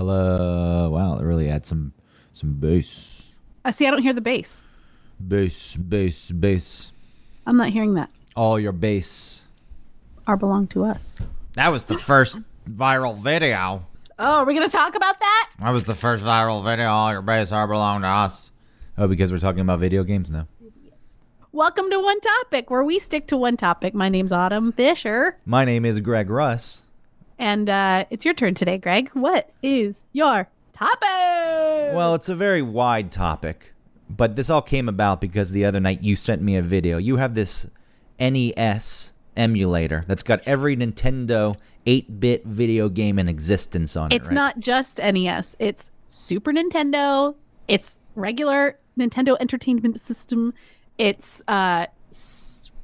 Hello. Wow, it really adds some some bass. Uh, see, I don't hear the bass. Bass, bass, bass. I'm not hearing that. All your bass. Our belong to us. That was the first viral video. Oh, are we gonna talk about that? That was the first viral video. All your base are belong to us. Oh, because we're talking about video games now. Welcome to One Topic, where we stick to one topic. My name's Autumn Fisher, My name is Greg Russ. And uh, it's your turn today, Greg. What is your topic? Well, it's a very wide topic, but this all came about because the other night you sent me a video. You have this NES emulator that's got every Nintendo 8-bit video game in existence on it. it's right? not just NES. It's Super Nintendo. It's regular Nintendo Entertainment System. It's uh,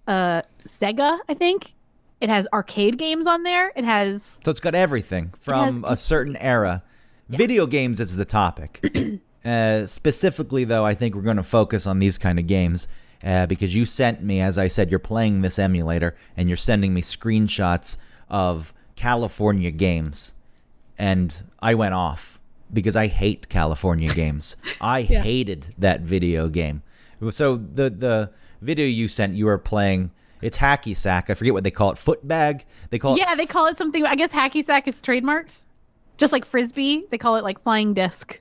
uh, Sega, I think. It has arcade games on there. It has So it's got everything from a certain era. Video games is the topic. uh, specifically, though, I think we're going to focus on these kind of games uh, because you sent me, as I said, you're playing this emulator and you're sending me screenshots of California games. And I went off because I hate California games. I hated that video game. So the the video you sent, you were playing. It's hacky sack. I forget what they call it. Footbag. They call it yeah. They call it something. I guess hacky sack is trademarked, just like frisbee. They call it like flying disc.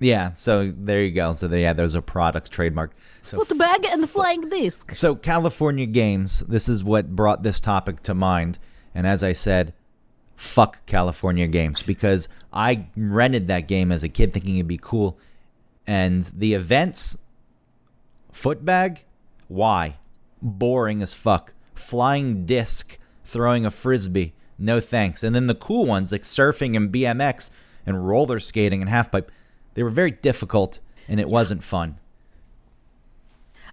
Yeah, so there you go. So yeah, those are products trademarked. So the bag and the flying disc. so California games. This is what brought this topic to mind. And as I said, fuck California games because I rented that game as a kid thinking it'd be cool, and the events, footbag, why, boring as fuck. Flying disc, throwing a frisbee, no thanks. And then the cool ones like surfing and BMX and roller skating and halfpipe, they were very difficult and it wasn't fun.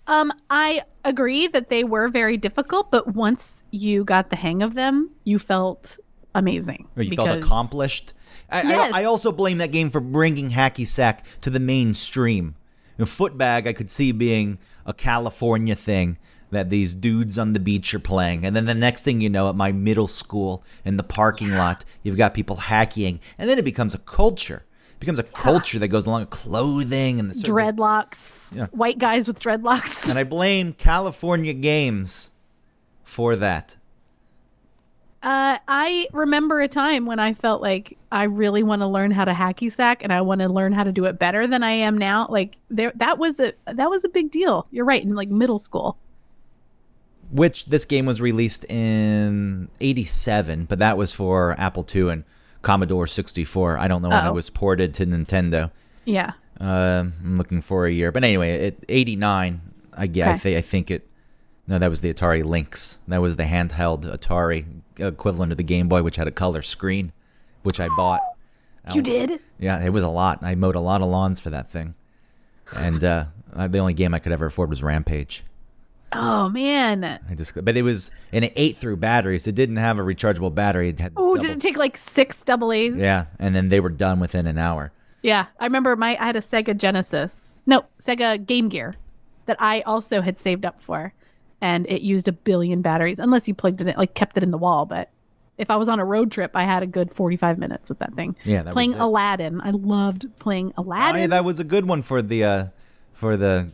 Um, I agree that they were very difficult, but once you got the hang of them, you felt amazing. Or you felt accomplished. I, Yes. I, I also blame that game for bringing hacky sack to the mainstream. You know, footbag, I could see being a California thing that these dudes on the beach are playing, and then the next thing you know, at my middle school in the parking lot, you've got people hacking, and then it becomes a culture. It becomes a culture that goes along with clothing and the dreadlocks, Yeah. white guys with dreadlocks. And I blame California games for that. Uh, I remember a time when I felt like I really want to learn how to hacky sack and I want to learn how to do it better than I am now. Like there, that was a that was a big deal. You're right in like middle school. Which this game was released in 87 but that was for apple ii and commodore 64 i don't know when it was ported to nintendo. Yeah. um i'm looking for a year. But anyway it 89 i, yeah, I, Okay. thi- I think it no that was the atari lynx. That was the handheld atari equivalent of the game boy which had a color screen which i bought. You did? yeah it was a lot. I mowed a lot of lawns for that thing. And uh the only game i could ever afford was rampage Oh man. I just, but it was, and it ate through batteries. It didn't have a rechargeable battery. It had Oh, double- did it take like six double A's? Yeah, and then they were done within an hour. Yeah, I remember my I had a Sega Genesis. No, Sega Game Gear that I also had saved up for, and it used a billion batteries. Unless you plugged it in, like kept it in the wall. But if I was on a road trip, I had a good forty-five minutes with that thing. Yeah, that playing. Aladdin. I loved playing Oh, Aladdin. yeah, that was a good one for the, uh, for the,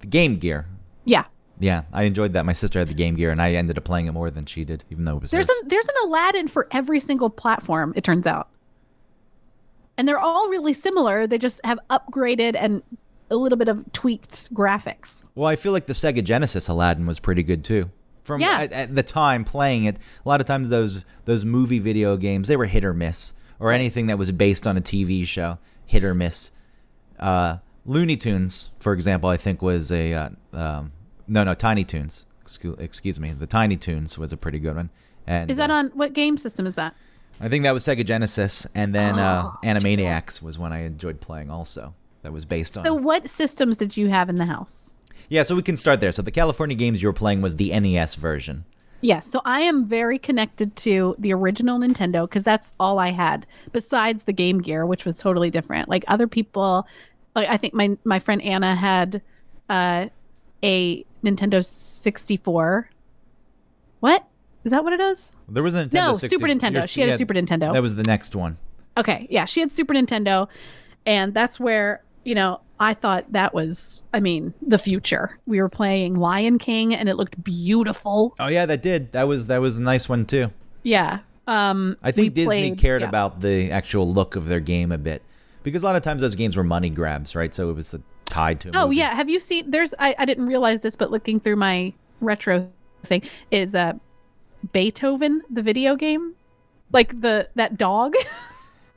the Game Gear. yeah, Yeah, I enjoyed that. My sister had the Game Gear, and I ended up playing it more than she did, even though it was there's hers. an there's an Aladdin for every single platform. It turns out, and they're all really similar. They just have upgraded and a little bit of tweaked graphics. Well, I feel like the Sega Genesis Aladdin was pretty good too. From Yeah. at, at the time playing it, a lot of times those those movie video games they were hit or miss, or anything that was based on a TV show, hit or miss. Uh, Looney Tunes, for example, I think was a uh, um, no no Tiny Toons. Excuse, excuse me, the Tiny Toons was a pretty good one. And Is that uh, on what game system is that? I think that was Sega Genesis, and then uh, Oh, Animaniacs was one I enjoyed playing also. That was based on. So, what systems did you have in the house? yeah, so we can start there. So the California games you were playing was the NES version. Yes, so I am very connected to the original Nintendo because that's all I had besides the Game Gear, which was totally different. Like other people, like I think my my friend Anna had uh, a Nintendo 64. What is that? What it is? There was a Nintendo No, 60 Super Nintendo. you're- She had a Super Nintendo. That was the next one. Okay, yeah, she had Super Nintendo, and that's where you know I thought that was, I mean, the future. We were playing Lion King, and it looked beautiful. Oh yeah, that did. That was that was a nice one too. Yeah, um, I think Disney played- cared yeah. about the actual look of their game a bit because a lot of times those games were money grabs, right? So it was uh, tied to. Oh movie. yeah, have you seen? There's I, I didn't realize this, but looking through my retro thing is uh Beethoven the video game, like the that dog.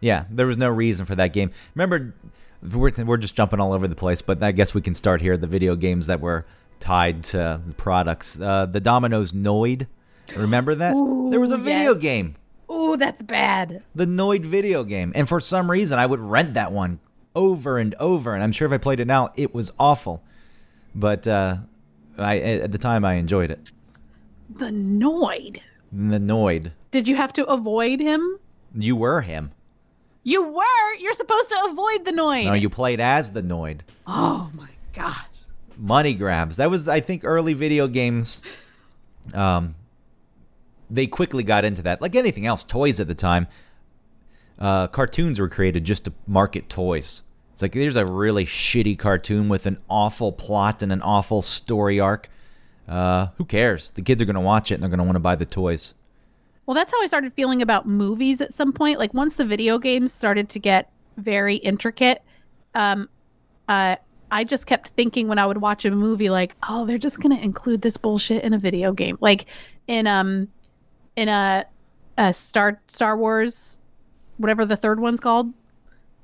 Yeah, there was no reason for that game. Remember, we're, we're just jumping all over the place, but I guess we can start here. The video games that were tied to the products. Uh, the Domino's Noid. Remember that? there was a video yes. game. oh, that's bad. The Noid video game. And for some reason, I would rent that one over and over. And I'm sure if I played it now, it was awful. But uh, I, at the time, I enjoyed it. The Noid. The Noid. Did you have to avoid him? You were him. You were. You're supposed to avoid the Noid. No, you played as the Noid. oh my gosh. money grabs. That was, I think, early video games. Um, they quickly got into that. Like anything else, toys at the time. Uh, cartoons were created just to market toys. It's like there's a really shitty cartoon with an awful plot and an awful story arc. Uh, who cares? The kids are gonna watch it and they're gonna want to buy the toys. Well, that's how I started feeling about movies at some point. Like once the video games started to get very intricate, um, uh, I just kept thinking when I would watch a movie, like, oh, they're just gonna include this bullshit in a video game, like in um, in a, a Star Star Wars, whatever the third one's called,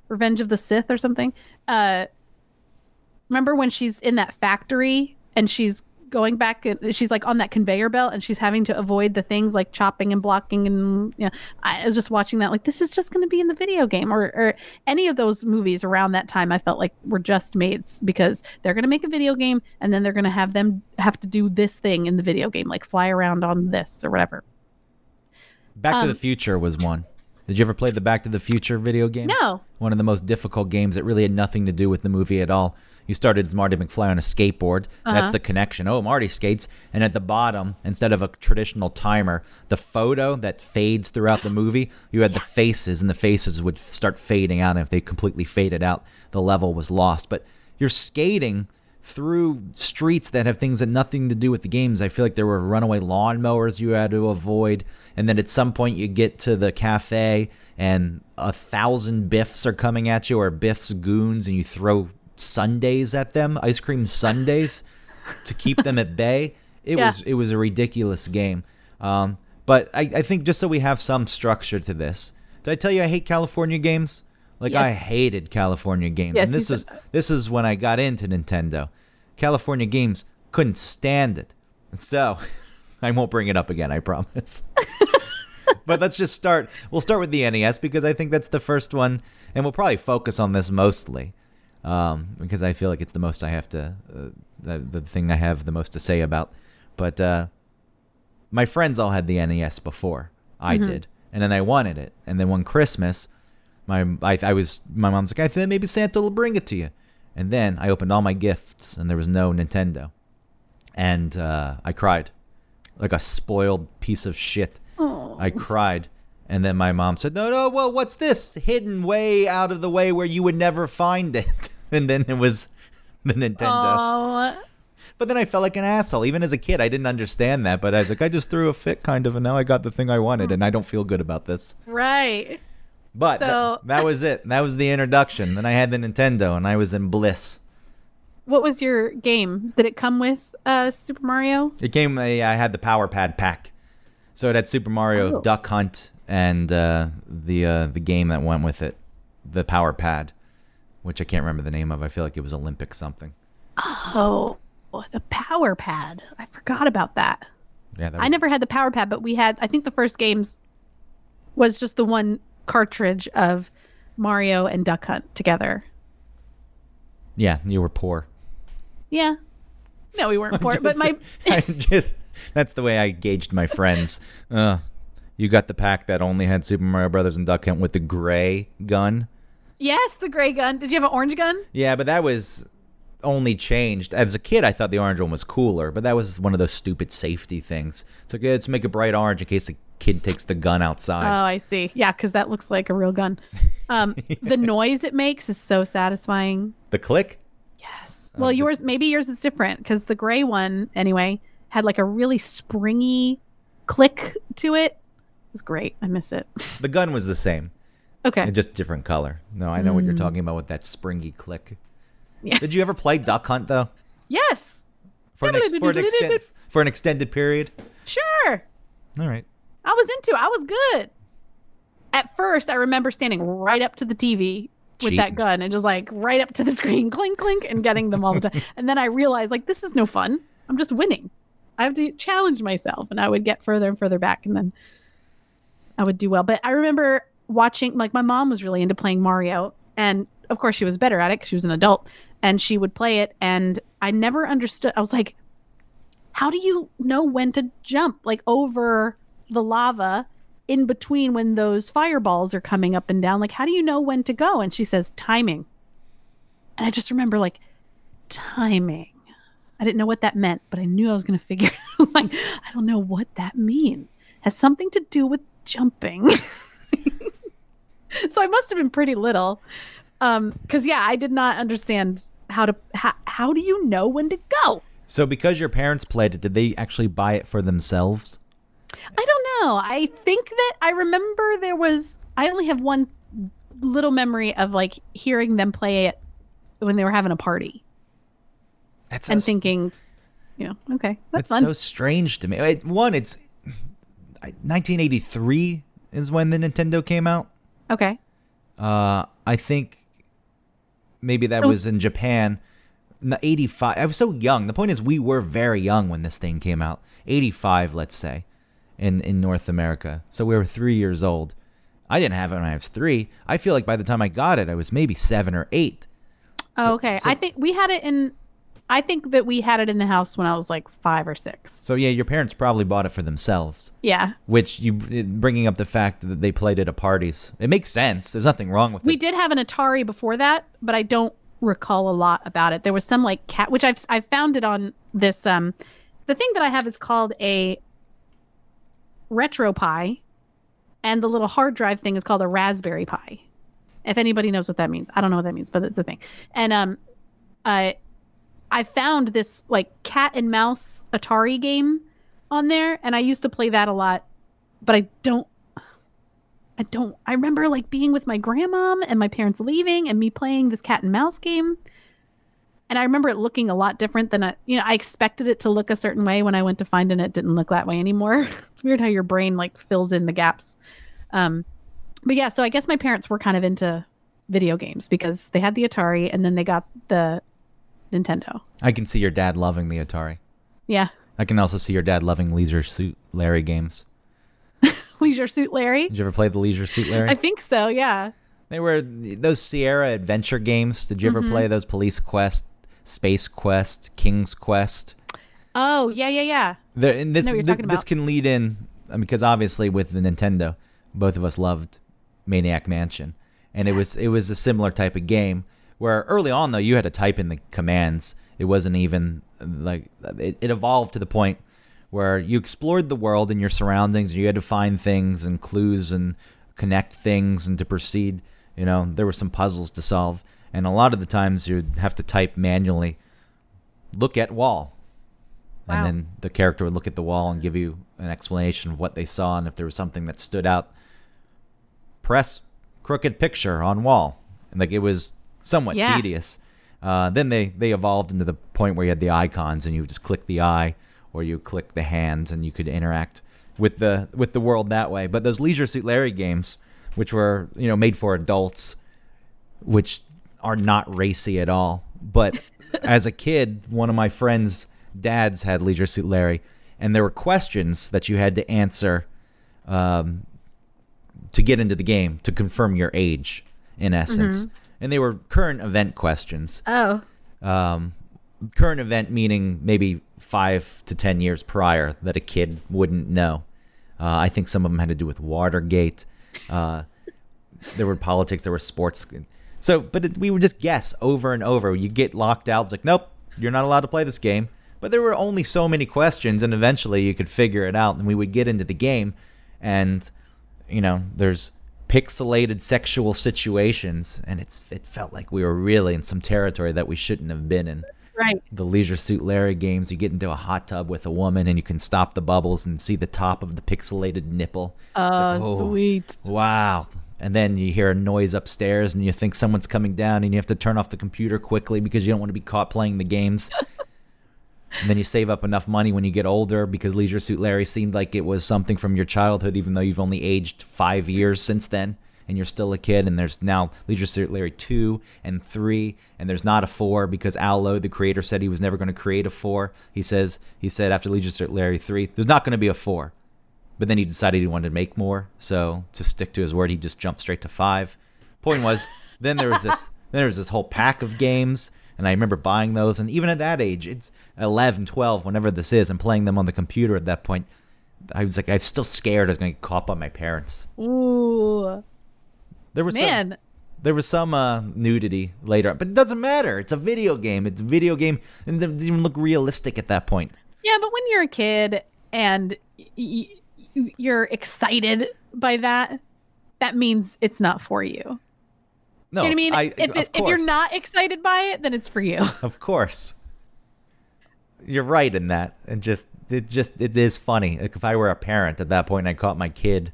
Revenge of the Sith or something. Uh, remember when she's in that factory and she's going back and she's like on that conveyor belt and she's having to avoid the things like chopping and blocking and you know i was just watching that like this is just going to be in the video game or, or any of those movies around that time i felt like were just made s- because they're going to make a video game and then they're going to have them have to do this thing in the video game like fly around on this or whatever Back to Um, the Future was one. Did you ever play the Back to the Future video game? no one of the most difficult games that really had nothing to do with the movie at all. You started as Marty McFly on a skateboard. That's Uh-huh. the connection. Oh, Marty skates. And at the bottom, instead of a traditional timer, the photo that fades throughout the movie, you had the faces, and the faces would start fading out. And if they completely faded out, the level was lost. But you're skating through streets that have things that nothing to do with the games. I feel like there were runaway lawnmowers you had to avoid, and then at some point you get to the cafe and a thousand Biffs are coming at you, or Biff's goons, and you throw sundaes at them, ice cream sundaes, to keep them at bay. It Yeah. was it was a ridiculous game. Um, but I, I think just so we have some structure to this. Did I tell you I hate California games? Like I hated California games, Yes, and this is this is when I got into Nintendo. California games couldn't stand it, and so I won't bring it up again. I promise. but let's just start. We'll start with the NES because I think that's the first one, and we'll probably focus on this mostly um, because I feel like it's the most I have to, uh, the, the thing I have the most to say about. But uh, my friends all had the NES before I did, and then I wanted it, and then one Christmas, my I, I was my mom's like I think maybe Santa will bring it to you, and then I opened all my gifts, and there was no Nintendo, and uh, I cried like a spoiled piece of shit. oh I cried. And then my mom said, No, no, well, what's this? Hidden way out of the way where you would never find it. and then it was the Nintendo. oh But then I felt like an asshole. Even as a kid, I didn't understand that. But I was like, I just threw a fit, kind of, and now I got the thing I wanted, and I don't feel good about this. right But So- that was it. That was the introduction. Then I had the Nintendo, and I was in bliss. what was your game did it come with uh super mario It came. I had the Power Pad pack, so it had Super Mario Oh. Duck Hunt and uh, the uh, the game that went with it, the Power Pad, which I can't remember the name of. I feel like it was Olympic something. oh the power pad i forgot about that Yeah, that I never had the power pad, but we had. I think the first games was just the one cartridge of Mario and Duck Hunt together. Yeah, you were poor. Yeah. No, we weren't poor, but my I just that's the way I gauged my friends. Uh, you got the pack that only had Super Mario Brothers and Duck Hunt with the gray gun. yes, the gray gun. Did you have an orange gun? Yeah, but that was only changed. As a kid, I thought the orange one was cooler, but that was one of those stupid safety things. It's like, yeah, let's make it bright orange in case the kid takes the gun outside. Oh, I see. Yeah, because that looks like a real gun. Um, the noise it makes is so satisfying. the click. Yes. Well, yours maybe yours is different because the gray one anyway had like a really springy click to it. It was great. I miss it. The gun was the same, Okay. just different color. No, I know what you're talking about with that springy click. Mm. Yeah. Did you ever play Duck Hunt though? Yes. For an, ex- for an for an extended period. Sure. All right. I was into it. I was good. At first, I remember standing right up to the TV with that gun and just like right up to the screen, clink, clink, and getting them all the time. and then I realized, like, this is no fun. I'm just winning. I have to challenge myself. And I would get further and further back, and then I would do well. But I remember watching, like, my mom was really into playing Mario. And of course, she was better at it because she was an adult. And she would play it. And I never understood. I was like, how do you know when to jump like over the lava in between when those fireballs are coming up and down. Like how do you know when to go? And she says timing. And i just remember like timing. I didn't know what that meant but i knew i was going to figure out. Like i don't know what that means. Has something to do with jumping. So i must have been pretty little. Um because yeah i did not understand how to how, how do you know when to go? So because your parents played it, did they actually buy it for themselves? I don't know. I think that I remember there was. I only have one little memory of like hearing them play it when they were having a party That's and so- thinking, you know, okay, that's That's so strange to me. It- One, it's 1983 is when the Nintendo came out. okay. Uh, I think maybe that So- was in Japan. 85. I was so young. The point is, we were very young when this thing came out. 85, let's say, in in North America. So we were three years old. I didn't have it when I was three. I feel like by the time I got it, I was maybe seven or eight. Oh, okay. I think we had it in. I think that we had it in the house when I was like five or six. So yeah, your parents probably bought it for themselves. Yeah, Which you bringing up the fact that they played it at parties. It makes sense. There's nothing wrong with we it. We did have an Atari before that, but I don't recall a lot about it. There was some like cat, which I've I found it on this. Um, the thing that I have is called a RetroPie, and the little hard drive thing is called a Raspberry Pi. If anybody knows what that means, I don't know what that means, but it's a thing. And um, I I found this like cat and mouse Atari game on there, and I used to play that a lot, but I don't I don't. I remember like being with my grandmom and my parents leaving and me playing this cat and mouse game. And I remember it looking a lot different than I, you know, I expected it to look a certain way when I went to find it. and It didn't look that way anymore. it's weird how your brain like fills in the gaps. Um, but yeah, so I guess my parents were kind of into video games because they had the Atari and then they got the Nintendo. I can see your dad loving the Atari. Yeah, I can also see your dad loving Leisure Suit Larry games. Leisure Suit Larry. Did you ever play the Leisure Suit Larry? I think so. Yeah. They were those Sierra adventure games. Did you ever Mm-hmm. play those Police Quest, Space Quest, King's Quest? Oh yeah, yeah, yeah. There, and this know what you're thi- talking this can lead in I mean, because obviously with the Nintendo, both of us loved Maniac Mansion, and it was it was a similar type of game where early on though you had to type in the commands. It wasn't even like it, it evolved to the point where you explored the world and your surroundings. And you had to find things and clues and connect things and to proceed. You know, there were some puzzles to solve, and a lot of the times you'd have to type manually. Look at wall, Wow. and then the character would look at the wall and give you an explanation of what they saw and if there was something that stood out. Press crooked picture on wall, and like it was somewhat Yeah. tedious. Uh, then they they evolved into the point where you had the icons and you would just click the eye or you click the hands and you could interact with the with the world that way. But those Leisure Suit Larry games, which were you know made for adults, which are not racy at all. But as a kid, one of my friends' dads had Leisure Suit Larry, and there were questions that you had to answer um, to get into the game to confirm your age, in essence. And they were current event questions. Oh. Um, current event meaning maybe five to ten years prior that a kid wouldn't know. Uh, I think some of them had to do with Watergate. Uh, there were politics. There were sports. So, but it, we would just guess over and over. You get locked out. It's like, nope, you're not allowed to play this game. But there were only so many questions, and eventually you could figure it out. And we would get into the game, and you know, there's pixelated sexual situations, and it's it felt like we were really in some territory that we shouldn't have been in. Right. The Leisure Suit Larry games, you get into a hot tub with a woman, and you can stop the bubbles and see the top of the pixelated nipple. Oh, like, ah, oh, sweet. Wow. And then you hear a noise upstairs and you think someone's coming down and you have to turn off the computer quickly because you don't want to be caught playing the games. and then you save up enough money when you get older because Leisure Suit Larry seemed like it was something from your childhood, even though you've only aged five years since then and you're still a kid. And there's now Leisure Suit Larry 2 and 3, and there's not a 4 because Al Lowe, the creator, said he was never going to create a 4. He says, he said after Leisure Suit Larry 3, there's not going to be a 4. But then he decided he wanted to make more, so to stick to his word, he just jumped straight to five. Point was, then there was this, then there was this whole pack of games, and I remember buying those. And even at that age, it's 11, 12, whenever this is, and playing them on the computer at that point. I was like, I was still scared I was going to get caught by my parents. Ooh, There was some, there was some uh, nudity later, but it doesn't matter. It's a video game. It's a video game, and it didn't even look realistic at that point. Yeah, but when you're a kid and y- y- you're excited by that, that means it's not for you. No, you know I mean? I, if, it, if you're not excited by it, then it's for you. Of course. You're right in that. And just it just it is funny. Like if I were a parent at that point and I caught my kid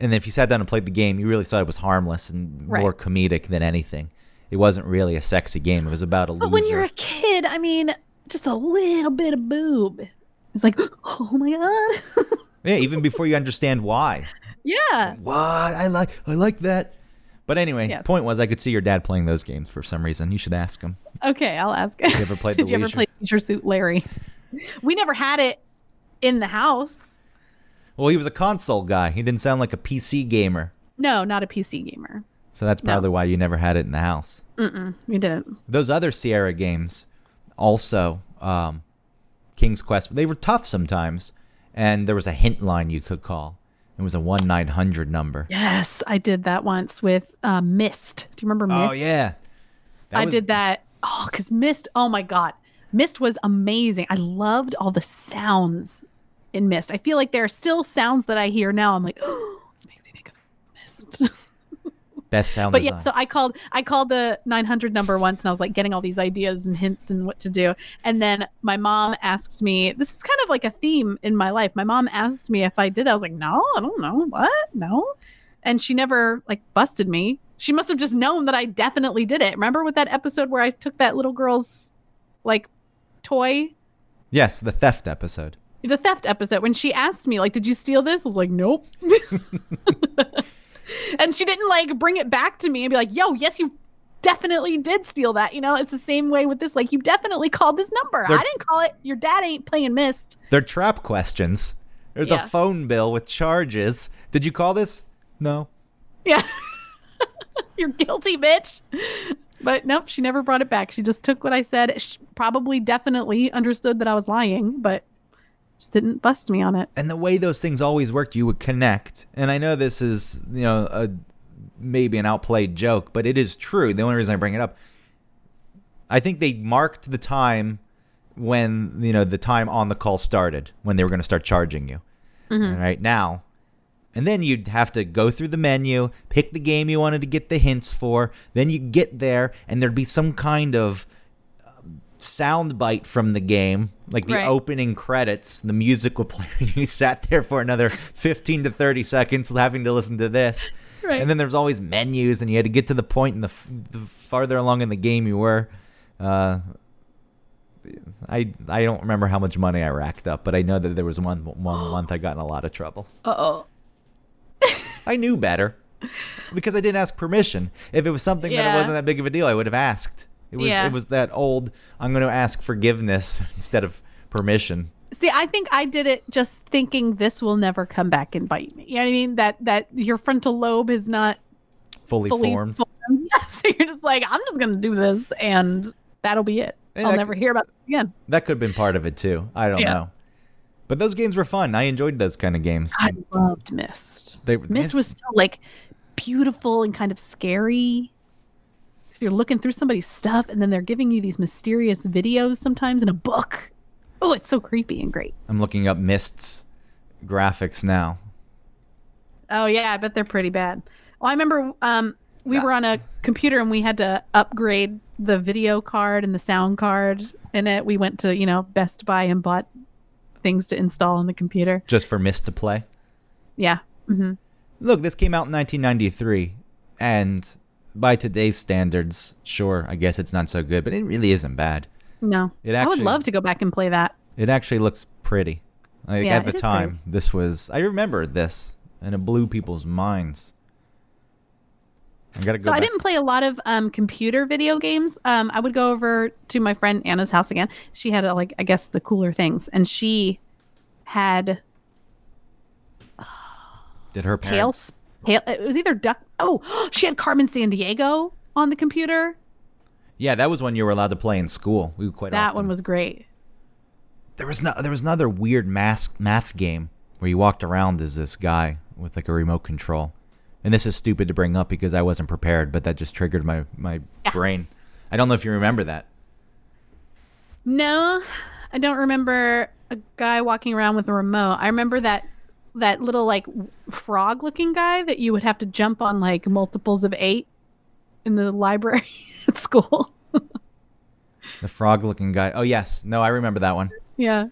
and if you sat down and played the game, you really thought it was harmless and Right. more comedic than anything. It wasn't really a sexy game. It was about a loser. But when you're a kid, I mean, just a little bit of boob. It's like, oh my god. yeah, even before you understand why. yeah. Why I like I like that. But anyway, Yes. point was I could see your dad playing those games for some reason. You should ask him. Okay, I'll ask. you ever played Did the you ever play Leisure Suit Larry? We never had it in the house. Well, he was a console guy. He didn't sound like a PC gamer. No, not a PC gamer. So that's No. probably why you never had it in the house. Mm-mm, we didn't. those other Sierra games, also um, King's Quest, they were tough sometimes, and there was a hint line you could call. It was a one nine hundred number. Yes, I did that once with uh, Myst. Do you remember Myst? Oh yeah, That I was- did that. Oh, because Myst. Oh my God, Myst was amazing. I loved all the sounds in Myst. I feel like there are still sounds that I hear now. I'm like, oh, this makes me think of Myst. Best sound but design. yeah, so I called I called the 900 number once, and I was like getting all these ideas and hints and what to do. And then my mom asked me. This is kind of like a theme in my life. My mom asked me if I did. I was like, no, I don't know. What? No. And she never like busted me. She must have just known that I definitely did it. Remember with that episode where I took that little girl's like toy yes, the theft episode. the theft episode when she asked me like did you steal this i was like nope and she didn't like bring it back to me and be like yo yes you definitely did steal that you know it's the same way with this like you definitely called this number They're- i didn't call it your dad ain't playing missed. They're trap questions. There's Yeah. a phone bill with charges. Did you call this? No. yeah you're guilty bitch but nope she never brought it back she just took what i said she probably definitely understood that i was lying but just didn't bust me on it and the way those things always worked, you would connect. And I know this is, you know, a maybe an outplayed joke, but it is true. The only reason I bring it up, I think they marked the time when you know the time on the call started when they were going to start charging you. Mm-hmm. Right now, and then you'd have to go through the menu, pick the game you wanted to get the hints for. Then you get there, and there'd be some kind of sound bite from the game, like the Right. opening credits. The music would play, and you sat there for another 15 to 30 seconds having to listen to this. Right. And then there's always menus, and you had to get to the point, and the, f- the farther along in the game you were. Uh, I I don't remember how much money I racked up, but I know that there was one one month I got in a lot of trouble. uh-oh I knew better because I didn't ask permission. If it was something that it wasn't that big of a deal, I would have asked. It was Yeah. it was that old. I'm going to ask forgiveness instead of permission. See, I think I did it just thinking this will never come back and bite me. You know what I mean? That that your frontal lobe is not Fully, fully formed. formed. Yeah, so you're just like, I'm just gonna do this, and that'll be it. And I'll never hear about it again. That could have been part of it too. I don't Yeah. know. But those games were fun. I enjoyed those kind of games. I loved Myst. They Myst was so like beautiful and kind of scary. You're looking through somebody's stuff, and then they're giving you these mysterious videos sometimes in a book. Oh, it's so creepy and great. I'm looking up Myst's graphics now. Oh yeah, I bet they're pretty bad. Well, I remember um, we were on a computer and we had to upgrade the video card and the sound card in it. We went to you know Best Buy and bought things to install on the computer. Just for Myst to play. Yeah. Mm-hmm. Look, this came out in 1993, and by today's standards, sure, I guess it's not so good, but it really isn't bad. No, It I would love to go back and play that. It actually looks pretty. Like Yeah, at the time, this was I remember this, and it blew people's minds. I gotta go. So I didn't play a lot of um, computer video games. Um, I would go over to my friend Anna's house again. She had a, like I guess the cooler things, and she had Did her parents? Tails. It was either Duck. Oh, she had Carmen Sandiego on the computer. Yeah, that was when you were allowed to play in school. We quite that often. one was great. There was no, there was another weird math math game where you walked around as this guy with like a remote control. And this is stupid to bring up because I wasn't prepared, but that just triggered my my brain. I don't know if you remember that. No, I don't remember a guy walking around with a remote. I remember that that little like frog looking guy that you would have to jump on like multiples of eight in the library at school. The frog-looking guy. Oh yes, no, I remember that one. yeah.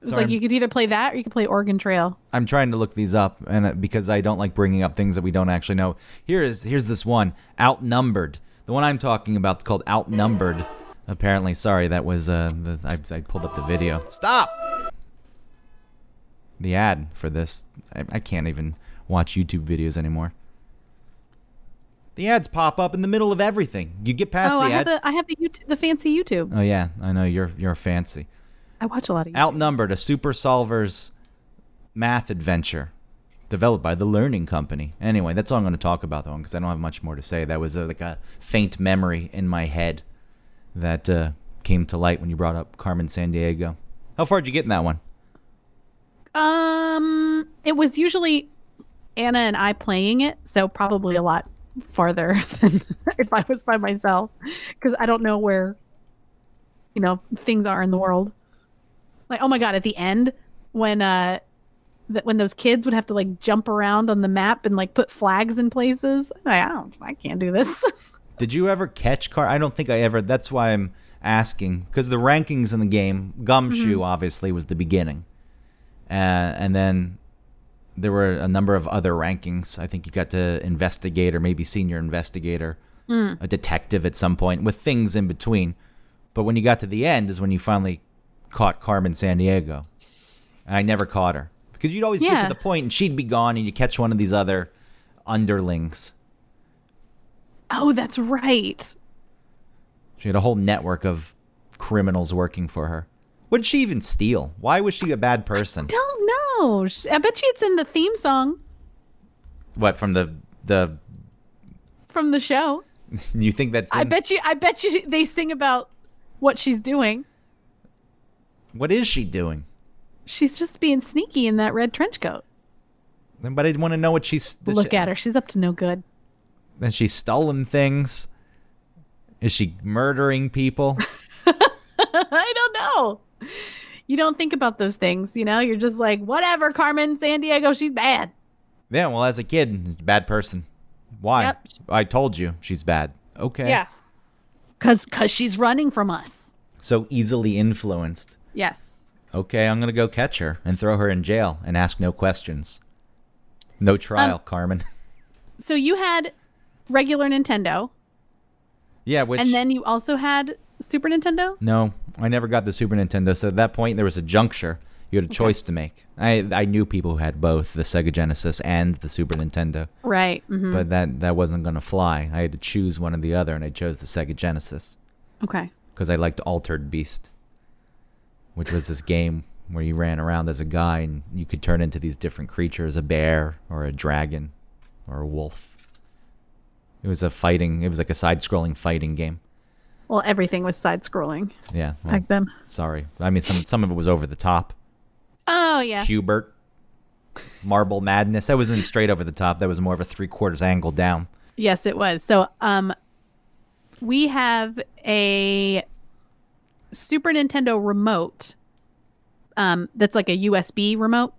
It's like you could either play that or you could play Oregon Trail. I'm trying to look these up, and uh, because I don't like bringing up things that we don't actually know. Here is here's this one, outnumbered. The one I'm talking about is called outnumbered. Apparently, sorry, that was uh, the, I, I pulled up the video. Stop. The ad for this, I, I can't even watch YouTube videos anymore. The ads pop up in the middle of everything. You get past oh, the I have the I have the YouTube, the fancy YouTube. oh yeah, I know you're you're fancy. I watch a lot of YouTube. Outnumbered, a super solver's math adventure developed by the Learning Company. Anyway, that's all I'm going to talk about, though, because I don't have much more to say. That was uh, like a faint memory in my head that uh, came to light when you brought up Carmen Sandiego. How far did you get in that one? Um, it was usually Anna and I playing it, so probably a lot farther than if I was by myself, because I don't know where, you know, things are in the world. Like, oh my god, at the end when uh, that when those kids would have to like jump around on the map and like put flags in places. I, I don't, I can't do this. Did you ever catch Car? I don't think I ever. That's why I'm asking because the rankings in the game, Gumshoe obviously was the beginning, uh, and then there were a number of other rankings. I think you got to investigator, maybe senior investigator, a detective at some point, with things in between. But when you got to the end, is when you finally caught Carmen Sandiego. And I never caught her because you'd always get to the point and she'd be gone, and you catch one of these other underlings. oh, that's right. She had a whole network of criminals working for her. What did she even steal? Why was she a bad person? I don't know. I bet you it's in the theme song What from the the? from the show. You think that's? I bet you. I bet you they sing about what she's doing. What is she doing? She's just being sneaky in that red trench coat. But I want to know what she's. Look she, at her. She's up to no good. Then she's stolen things. Is she murdering people? I don't know. You don't think about those things, you know? You're just like, whatever, Carmen Sandiego, she's bad. yeah. Well, as a kid, bad person. Why? Yep. I told you she's bad. Okay. Yeah. Cause cause she's running from us. So easily influenced. Yes. Okay, I'm gonna go catch her and throw her in jail and ask no questions. No trial, Um, Carmen. So you had regular Nintendo, yeah, which and then you also had Super Nintendo? No, I never got the Super Nintendo. So at that point, there was a juncture. You had a choice to make. I I knew people who had both the Sega Genesis and the Super Nintendo, Right. hmm but that that wasn't gonna fly. I had to choose one or the other, and I chose the Sega Genesis Okay. because I liked Altered Beast, which was this game where you ran around as a guy and you could turn into these different creatures, a bear or a dragon or a wolf. It was a fighting. It was like a side-scrolling fighting game. Well, everything was side scrolling Yeah. well, back then. sorry. I mean, some some of it was over the top. Oh yeah. Q*bert, Marble Madness. That wasn't straight over the top. That was more of a three quarters angle down. Yes, it was. So, um, we have a Super Nintendo remote, um, that's like a USB remote.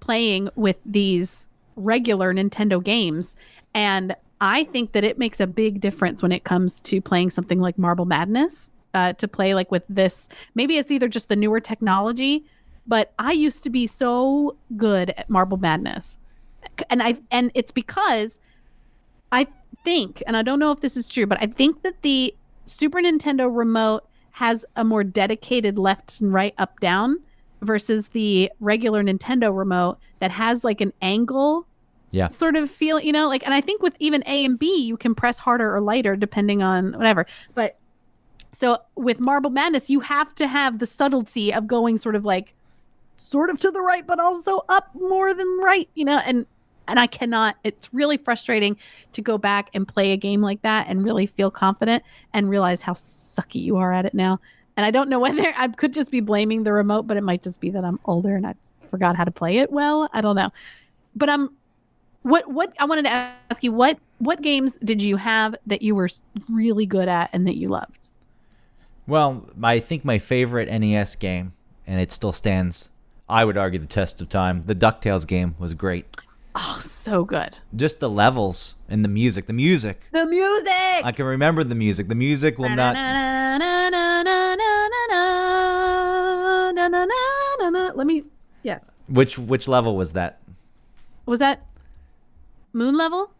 playing with these regular Nintendo games, and I think that it makes a big difference when it comes to playing something like Marble Madness. Uh, to play like with this, maybe it's either just the newer technology, but I used to be so good at Marble Madness, and I and it's because I think, and I don't know if this is true, but I think that the Super Nintendo remote has a more dedicated left and right, up, down versus the regular Nintendo remote that has like an angle Yeah. sort of feel, you know, like, and I think with even A and B, you can press harder or lighter depending on whatever. But so with Marble Madness, you have to have the subtlety of going sort of like sort of to the right, but also up more than right, you know, and and I cannot. It's really frustrating to go back and play a game like that and really feel confident and realize how sucky you are at it now. And I don't know whether I could just be blaming the remote, but it might just be that I'm older and I forgot how to play it well. I don't know. But I'm what what I wanted to ask you what what games did you have that you were really good at and that you loved? Well, I think my favorite NES game, and it still stands, I would argue, the test of time. The DuckTales game was great. Oh, so good. Just the levels and the music. The music. The music. I can remember the music. The music will not. Let me. Yes. Which which level was that? Was that moon level?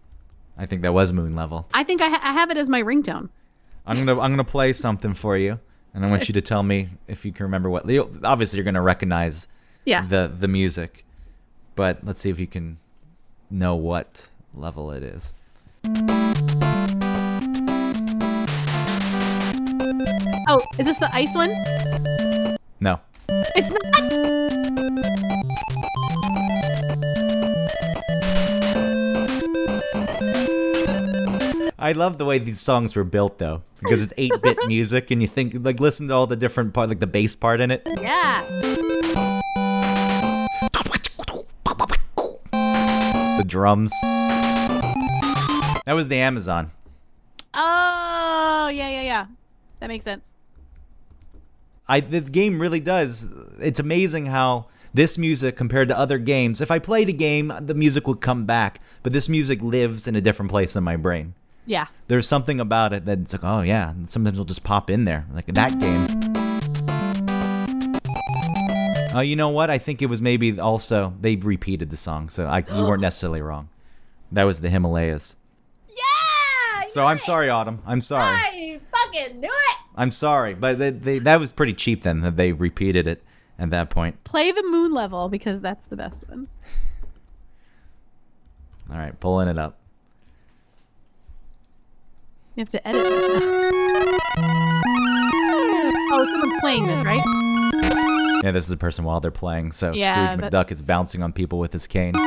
I think that was Moon level. I think I, ha- I have it as my ringtone. I'm gonna I'm gonna play something for you, and I want you to tell me if you can remember what. Obviously, you're gonna recognize Yeah. the the music, but let's see if you can know what level it is. oh, is this the ice one? No. It's not. I love the way these songs were built though, because it's 8-bit music, and you think like listen to all the different part, like the bass part in it. Yeah. the drums. That was the Amazon. Oh, yeah, yeah, yeah. That makes sense. I the game really does. It's amazing how this music compared to other games. If I played a game, the music would come back, but this music lives in a different place in my brain. Yeah. There's something about it that's like, oh yeah, and sometimes it'll just pop in there, like that game. Oh, you know what? I think it was maybe also they repeated the song, so I, you weren't necessarily wrong. That was the Himalayas. Yeah. So I'm sorry, Autumn. I'm sorry. I fucking knew it. I'm sorry, but they, they, that was pretty cheap then that they repeated it at that point. Play the moon level because that's the best one. All right, pulling it up. You have to edit oh, someone's playing this, right? Yeah, this is a person while they're playing. So Yeah, Scrooge but- McDuck is bouncing on people with his cane, and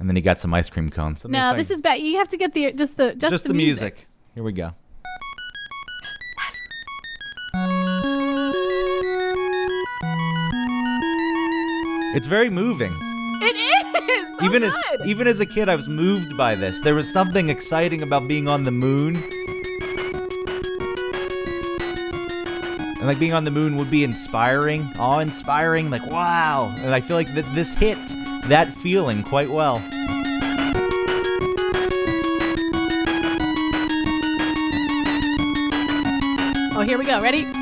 then he got some ice cream cones. No, this is bad. You have to get the just the just, just the music. Here we go. It's very moving. It is. so even as even as a kid, I was moved by this. There was something exciting about being on the moon. And like being on the moon would be inspiring, awe-inspiring, like wow. And I feel like that this hit that feeling quite well. Oh, here we go. Ready?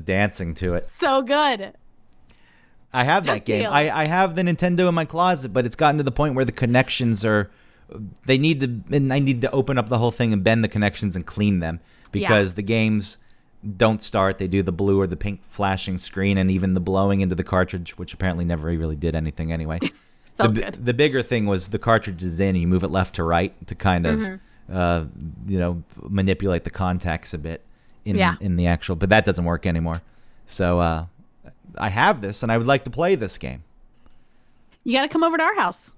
Just dancing to it. So good. I have that game. I, I have the Nintendo in my closet, but it's gotten to the point where the connections are. They need to, and I need to open up the whole thing and bend the connections and clean them because the games don't start. They do the blue or the pink flashing screen, and even the blowing into the cartridge, which apparently never really did anything anyway. the, good. the bigger thing was the cartridge is in, and you move it left to right to kind of, Mm-hmm. uh, you know, manipulate the contacts a bit in Yeah. in the actual. But that doesn't work anymore. So uh, I have this, and I would like to play this game. You got to come over to our house.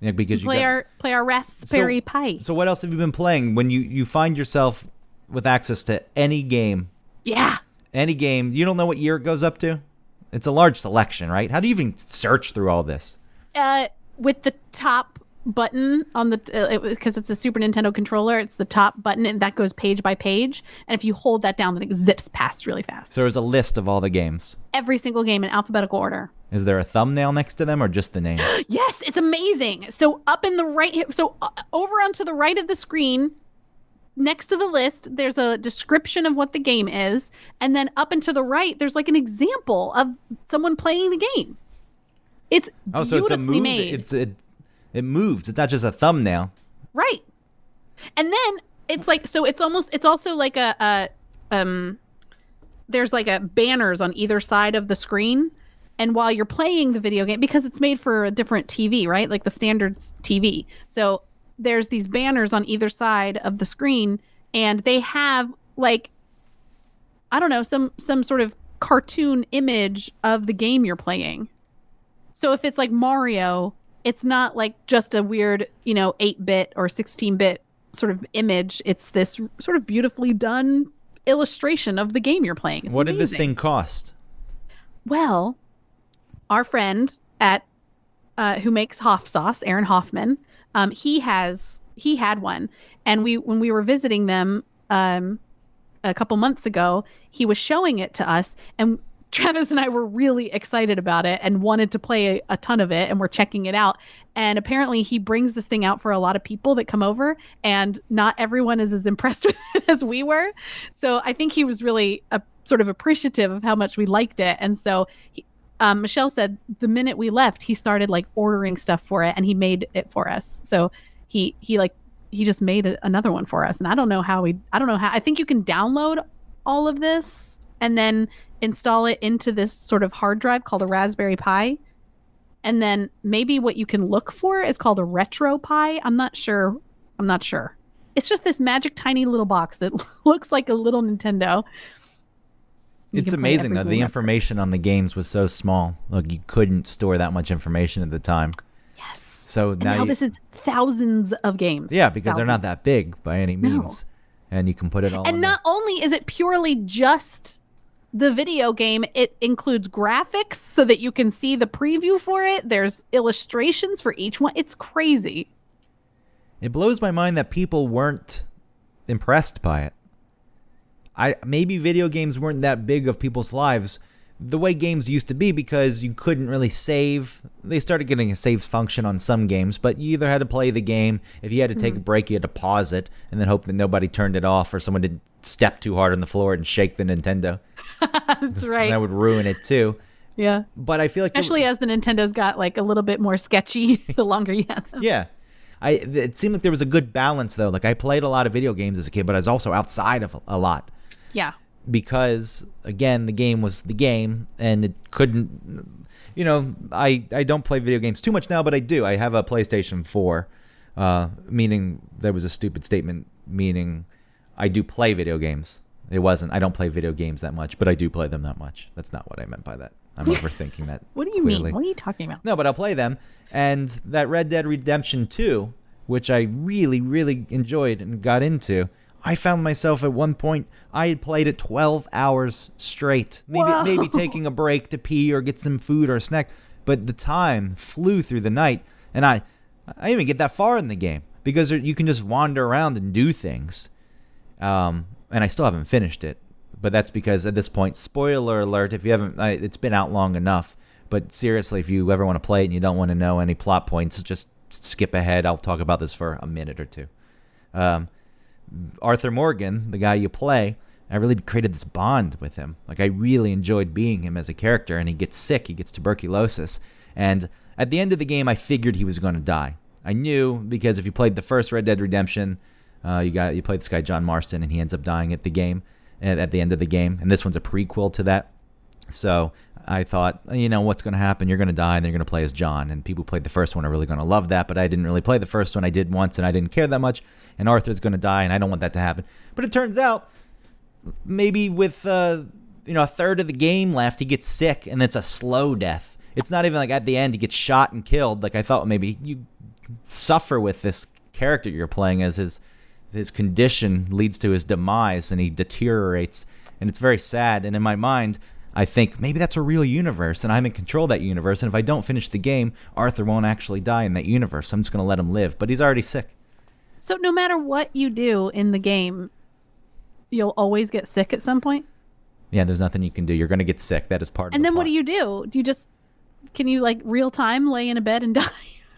Yeah, because you Play our play our Raspberry Pi. So what else have you been playing when you you find yourself with access to any game, yeah. any game? You don't know what year it goes up to. It's a large selection, right? How do you even search through all this? Uh, with the top button on the because uh, it, it's a Super Nintendo controller. It's the top button, and that goes page by page. And if you hold that down, then it zips past really fast. So there's a list of all the games. Every single game in alphabetical order. Is there a thumbnail next to them or just the names? yes, it's amazing. So up in the right, so uh, over onto the right of the screen, next to the list, there's a description of what the game is, and then up and to the right, there's like an example of someone playing the game. It's oh, so it's a move. Made. It's it, it moves. It's not just a thumbnail. Right, and then it's like so. It's almost. It's also like a, a um. There's like a banners on either side of the screen and while you're playing the video game because it's made for a different TV, right? Like the standard TV. So there's these banners on either side of the screen and they have like I don't know, some some sort of cartoon image of the game you're playing. So if it's like Mario, it's not like just a weird, you know, 8-bit or 16-bit sort of image. It's this sort of beautifully done illustration of the game you're playing. It's what amazing. did this thing cost? Well, our friend at uh, who makes Hoff sauce, Aaron Hoffman, um, he has he had one, and we when we were visiting them um, a couple months ago, he was showing it to us, and Travis and I were really excited about it and wanted to play a, a, ton of it and we're checking it out. And apparently he brings this thing out for a lot of people that come over and not everyone is as impressed with it as we were. So I think he was really a, sort of appreciative of how much we liked it. And so he, um, Michelle said the minute we left, he started like ordering stuff for it, and he made it for us. So he he like he just made a, another one for us, and I don't know how we. I don't know how. I think you can download all of this and then install it into this sort of hard drive called a Raspberry Pi. And then maybe what you can look for is called a RetroPie. I'm not sure. I'm not sure. It's just this magic tiny little box that looks like a little Nintendo it's amazing though. The information on the games was so small. Look, you couldn't store that much information at the time. Yes. So now, now you, this is thousands of games. Yeah, because thousands. they're not that big by any means, no. and you can put it all. And not there. only is it purely just the video game, it includes graphics so that you can see the preview for it. There's illustrations for each one. It's crazy. It blows my mind that people weren't impressed by it. I maybe video games weren't that big of people's lives the way games used to be because you couldn't really save. They started getting a save function on some games, but you either had to play the game. If you had to take mm-hmm. a break, you had to pause it and then hope that nobody turned it off or someone didn't step too hard on the floor and shake the Nintendo. That's right. That would ruin it too. Yeah. But I feel like especially as the Nintendo's got like a little bit more sketchy the longer you have them. Yeah. I it seemed like there was a good balance though. Like I played a lot of video games as a kid, but I was also outside of a lot. Yeah. Because again, the game was the game, and it couldn't. You know, I I don't play video games too much now, but I do. I have a PlayStation Four, uh, meaning there was a stupid statement meaning I do play video games. It wasn't. I don't play video games that much, but I do play them that much. That's not what I meant by that. I'm overthinking that. what do you clearly. mean? What are you talking about? No, but I'll play them. And that Red Dead Redemption 2, which I really, really enjoyed and got into, I found myself at one point I had played it 12 hours straight. Maybe Whoa. maybe taking a break to pee or get some food or a snack, but the time flew through the night and I I didn't even get that far in the game because you can just wander around and do things. Um, and I still haven't finished it, but that's because at this point, spoiler alert, if you haven't I, it's been out long enough, but seriously, if you ever want to play it and you don't want to know any plot points, just skip ahead. I'll talk about this for a minute or two. Um, Arthur Morgan, the guy you play, I really created this bond with him. Like I really enjoyed being him as a character. And he gets sick. He gets tuberculosis. And at the end of the game, I figured he was going to die. I knew because if you played the first Red Dead Redemption, uh, you got you played this guy John Marston, and he ends up dying at the game at, at the end of the game. And this one's a prequel to that. So I thought, you know, what's going to happen? You're going to die, and they're going to play as John. And people who played the first one are really going to love that. But I didn't really play the first one. I did once, and I didn't care that much. And Arthur's going to die, and I don't want that to happen. But it turns out, maybe with uh, you know a third of the game left, he gets sick, and it's a slow death. It's not even like at the end he gets shot and killed. Like I thought, maybe you suffer with this character you're playing as his his condition leads to his demise, and he deteriorates, and it's very sad. And in my mind I think maybe that's a real universe and I'm in control of that universe. And if I don't finish the game, Arthur won't actually die in that universe. I'm just going to let him live. But he's already sick. So no matter what you do in the game, you'll always get sick at some point. Yeah, there's nothing you can do. You're going to get sick. That is part of And the then what do you do? Do you just can you like real time lay in a bed and die?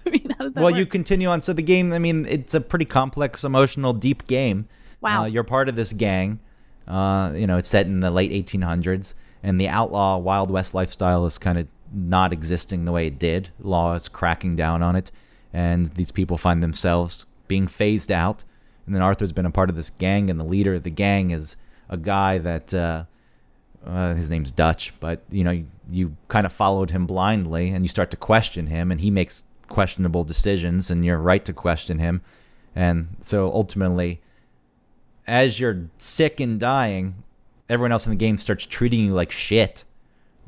I mean, how does that Well, work? you continue on. So the game, I mean, it's a pretty complex, emotional, deep game. Wow. Uh, you're part of this gang. Uh, you know, it's set in the late 1800s, and the outlaw Wild West lifestyle is kind of not existing the way it did. Law is cracking down on it, and these people find themselves being phased out. And then Arthur's been a part of this gang, and the leader of the gang is a guy that uh, uh, his name's Dutch, but you know you, you kind of followed him blindly, and you start to question him, and he makes questionable decisions, and you're right to question him, and so ultimately, as you're sick and dying, everyone else in the game starts treating you like shit,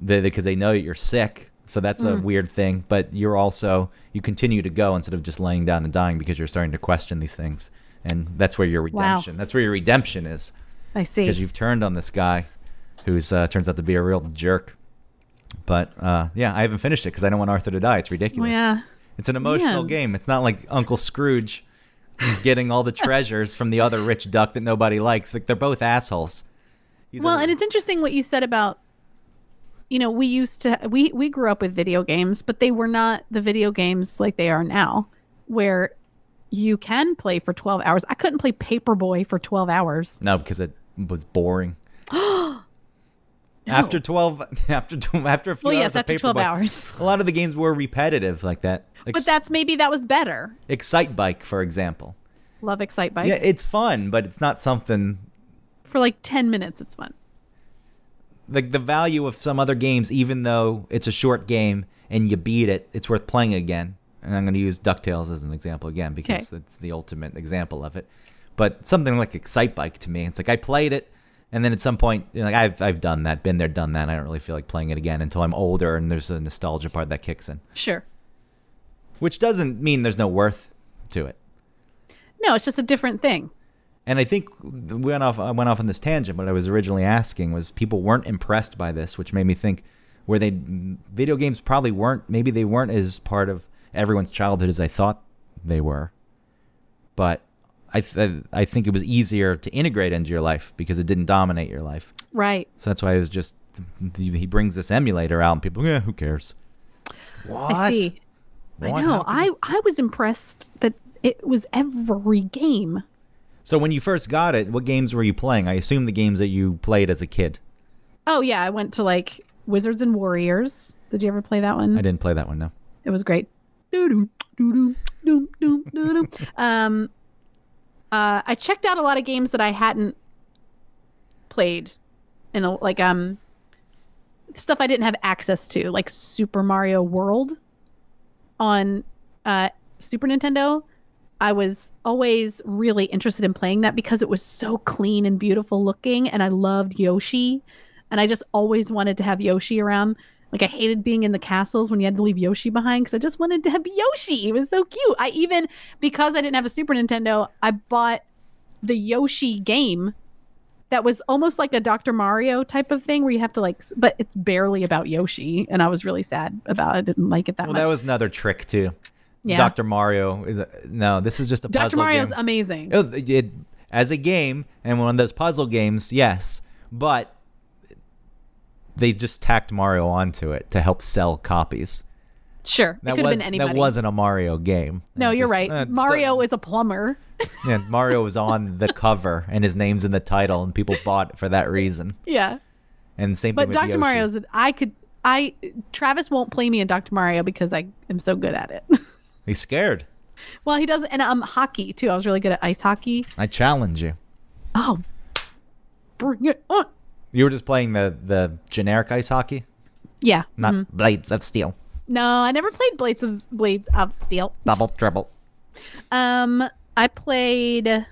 because they know you're sick. So that's a weird thing, but you're also you continue to go instead of just laying down and dying because you're starting to question these things, and that's where your redemption. Wow. That's where your redemption is I see. because you've turned on this guy who's uh, turns out to be a real jerk. But uh, yeah, I haven't finished it because I don't want Arthur to die. It's ridiculous. Well, yeah. It's an emotional Man. game. It's not like Uncle Scrooge getting all the treasures from the other rich duck that nobody likes. Like they're both assholes. He's Well, and it's interesting what you said about you know, we used to we we grew up with video games, but they were not the video games like they are now where you can play for 12 hours. I couldn't play Paperboy for 12 hours. no because it was boring. After twelve, after after a few Well, hours yes, of after 12 Paperboy, hours. a lot of the games were repetitive like that. But that's maybe that was better. Excitebike, for example. Love Excitebike. Yeah, it's fun, but it's not something For like 10 minutes it's fun. like the value of some other games, even though it's a short game and you beat it, it's worth playing again. And I'm going to use Ducktales as an example again because Okay. it's the ultimate example of it. But something like Excitebike to me, it's like I played it, and then at some point, you know, like I've I've done that, been there, done that. I don't really feel like playing it again until I'm older and there's a nostalgia part that kicks in, Sure. which doesn't mean there's no worth to it. No, it's just a different thing. And I think we went off. I went off on this tangent. What I was originally asking was people weren't impressed by this, which made me think where they video games probably weren't. Maybe they weren't as part of everyone's childhood as I thought they were. But I th- I think it was easier to integrate into your life because it didn't dominate your life. Right. So that's why it was just he brings this emulator out and people, yeah, who cares? What? I see. What? I know. I I was impressed that it was every game. So when you first got it, what games were you playing? I assume the games that you played as a kid. Oh yeah, I went to like Wizards and Warriors. Did you ever play that one? I didn't play that one. No. It was great. Um, uh, I checked out a lot of games that I hadn't played, in a, like um, stuff I didn't have access to, like Super Mario World on uh, Super Nintendo. I was always really interested in playing that because it was so clean and beautiful looking, and I loved Yoshi, and I just always wanted to have Yoshi around. Like I hated being in the castles when you had to leave Yoshi behind because I just wanted to have Yoshi. He was so cute. I even because I didn't have a Super Nintendo, I bought the Yoshi game that was almost like a Dr. Mario type of thing where you have to like but it's barely about Yoshi and I was really sad about it. I didn't like it that much. Well, much. that was another trick too. Yeah. Dr. Mario is a, no. This is just a Dr. puzzle Mario's game. amazing. It- it- as a game and one of those puzzle games, yes, but they just tacked Mario onto it to help sell copies. Sure. It That could have was been anybody. that wasn't a Mario game. no, It you're just- right. uh, Mario the- is a plumber. yeah, Mario was on the cover and his name's in the title, and people bought it for that reason. yeah. And same But thing with Dr. Mario's I could I Travis won't play me in Dr. Mario because I am so good at it. He's scared. well, he does and um hockey too. I was really good at ice hockey. I challenge you. Oh. Bring it on. You were just playing the the generic ice hockey, Yeah. not mhm. Blades of Steel. No, I never played Blades of Blades of Steel. Double triple. Um I played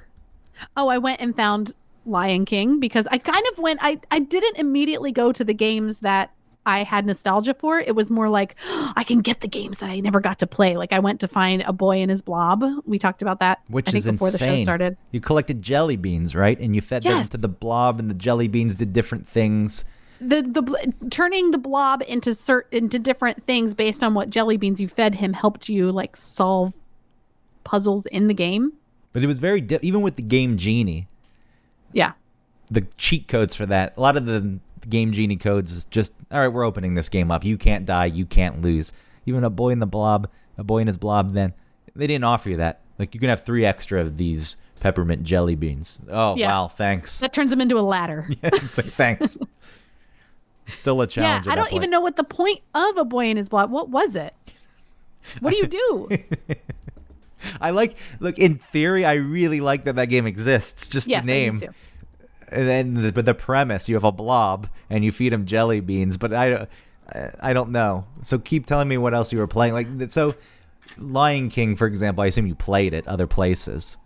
Oh, I went and found Lion King because I kind of went I I didn't immediately go to the games that I had nostalgia for. It was more like I can get the games that I never got to play. Like I went to find A Boy and His Blob. We talked about that Which I think is before the show insane. started. You collected jelly beans, right? And you fed them to the blob, and the jelly beans did different things. the the turning the blob into cert into different things based on what jelly beans you fed him helped you like solve puzzles in the game. But it was very di- even with the game genie, Yeah. the cheat codes for that. A lot of the game genie codes is just all right. We're opening this game up. You can't die. You can't lose. Even a boy in the blob, a boy in his blob. Then they didn't offer you that. Like you can have three extra of these peppermint jelly beans. Oh Yeah. wow, thanks. That turns them into a ladder. yeah, it's like thanks. Still a yeah, challenge. at I don't even know what the point of a boy in his blob. What was it? What do you do? I like. Look, in theory, I really like that that game exists. Just yes, the name. And then the, but the premise you have a blob and you feed him jelly beans but i i don't know. So keep telling me what else you were playing like so lion king for example i assume you played it other places.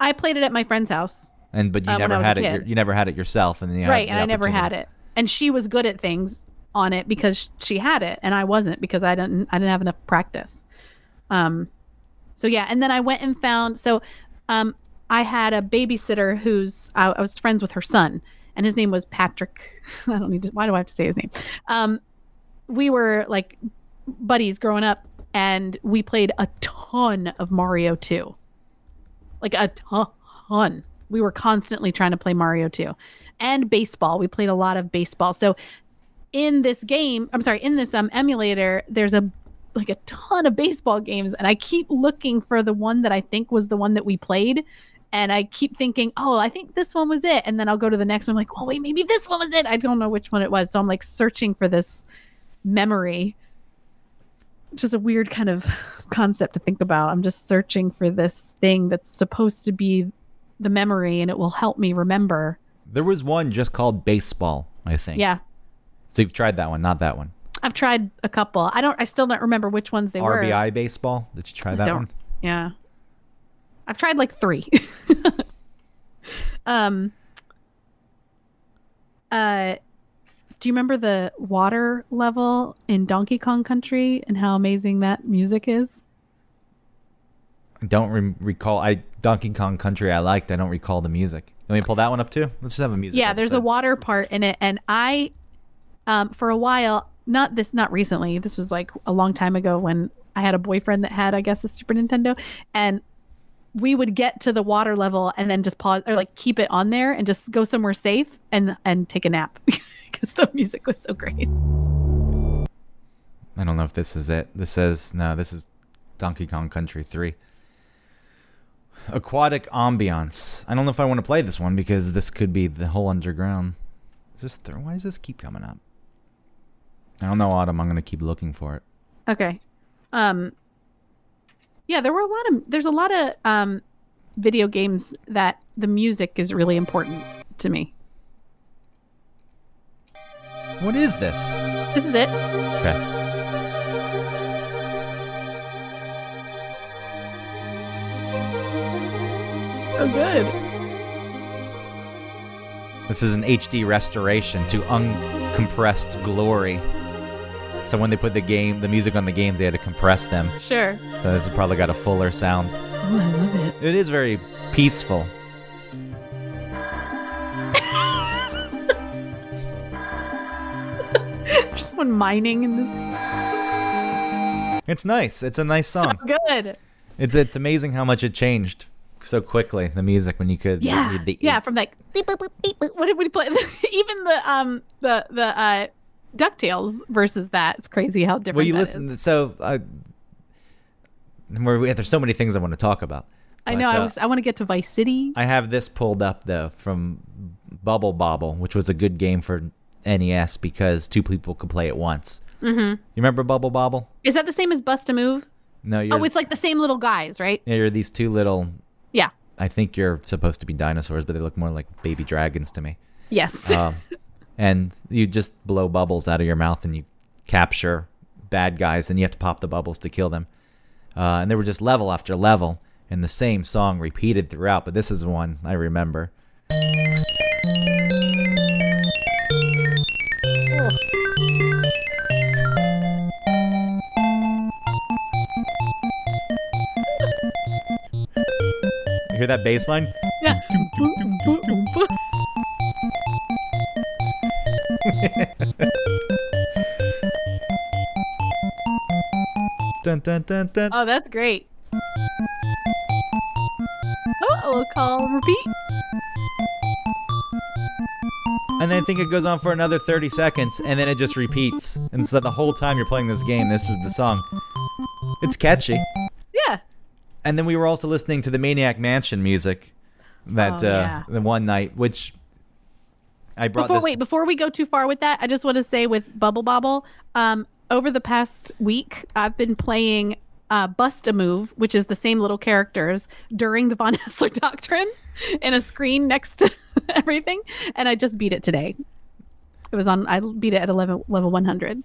I played it at my friend's house. and but you Uh, never had it your- you never had it yourself and you right and i never had it. And she was good at things on it because she had it and i wasn't because i didn't i didn't have enough practice. Um so yeah and then i went and found so um i had a babysitter who's i, I was friends with her son and his name was patrick i don't need to why do i have to say his name um we were like buddies growing up and we played a ton of mario 2 like a ton. We were constantly trying to play Mario 2 and baseball. We played a lot of baseball. So in this game, I'm sorry, in this um emulator, there's a like a ton of baseball games and I keep looking for the one that I think was the one that we played and I keep thinking, "Oh, I think this one was it." And then I'll go to the next one I'm like, "Oh, wait, maybe this one was it." I don't know which one it was. So I'm like searching for this memory which is a weird kind of concept to think about. I'm just searching for this thing that's supposed to be the memory and it will help me remember. there was one just called baseball i think Yeah. so you've tried that one not that one I've tried a couple. I don't I still don't remember which ones they were. rbi baseball did you try that one Yeah. I've tried like 3. um uh do you remember the water level in Donkey Kong Country and how amazing that music is? I don't re- recall. I donkey kong country i liked. I don't recall the music. Let me pull that one up too? Let's just have a music yeah there's a water part in it and i um for a while not this not recently this was like a long time ago when i had a boyfriend that had i guess a super nintendo and we would get to the water level and then just pause or like keep it on there and just go somewhere safe and and take a nap because the music was so great I don't know if this is it. This says no. This is Donkey Kong Country Three. Aquatic ambiance. I don't know if I want to play this one because this could be the whole underground. Is this? Th- why does this keep coming up? I don't know, Autumn. I'm gonna keep looking for it. okay um yeah there were a lot of there's a lot of um video games that the music is really important to me What is this? this is it Okay. so good This is an HD restoration to uncompressed glory. So when they put the game, the music on the games, they had to compress them. sure So this has probably got a fuller sound. oh i love it It is very peaceful. There's someone mining in this. It's nice. It's a nice song. So Good. It's it's amazing how much it changed so quickly. The music when you could Yeah. read the yeah. From like beep, boop, boop, beep, boop. what did we play? Even the um the the uh Ducktales versus that. It's crazy how different. Well, you listen. is. So I, we're, there's so many things I want to talk about. I know. But, I, uh, was, I want to get to Vice City. I have this pulled up though from Bubble Bobble, which was a good game for NES because two people could play at once. Mm-hmm. You remember Bubble Bobble? Is that the same as Bust a Move? No, you're Oh, it's like the same little guys, right? yeah, you're these two little. Yeah. I think you're supposed to be dinosaurs, but they look more like baby dragons to me. Yes. um, and you just blow bubbles out of your mouth and you capture bad guys and you have to pop the bubbles to kill them. Uh, and they were just level after level and the same song repeated throughout but this is one i remember. You hear that bass line? Yeah. Dun, dun, dun, dun. Oh, that's great. Oh, a little call and repeat. And then I think it goes on for another 30 seconds, and then it just repeats. And so the whole time you're playing this game, this is the song. It's catchy. Yeah. And then we were also listening to the Maniac Mansion music that Oh, uh, yeah. the one night, which I brought Before this. wait, before we go too far with that, I just want to say with Bubble Bobble, um, over the past week, I've been playing uh, Bust a Move, which is the same little characters during the Von Hessler Doctrine, in a screen next to everything, and I just beat it today. It was on. I beat it at 11, level 100.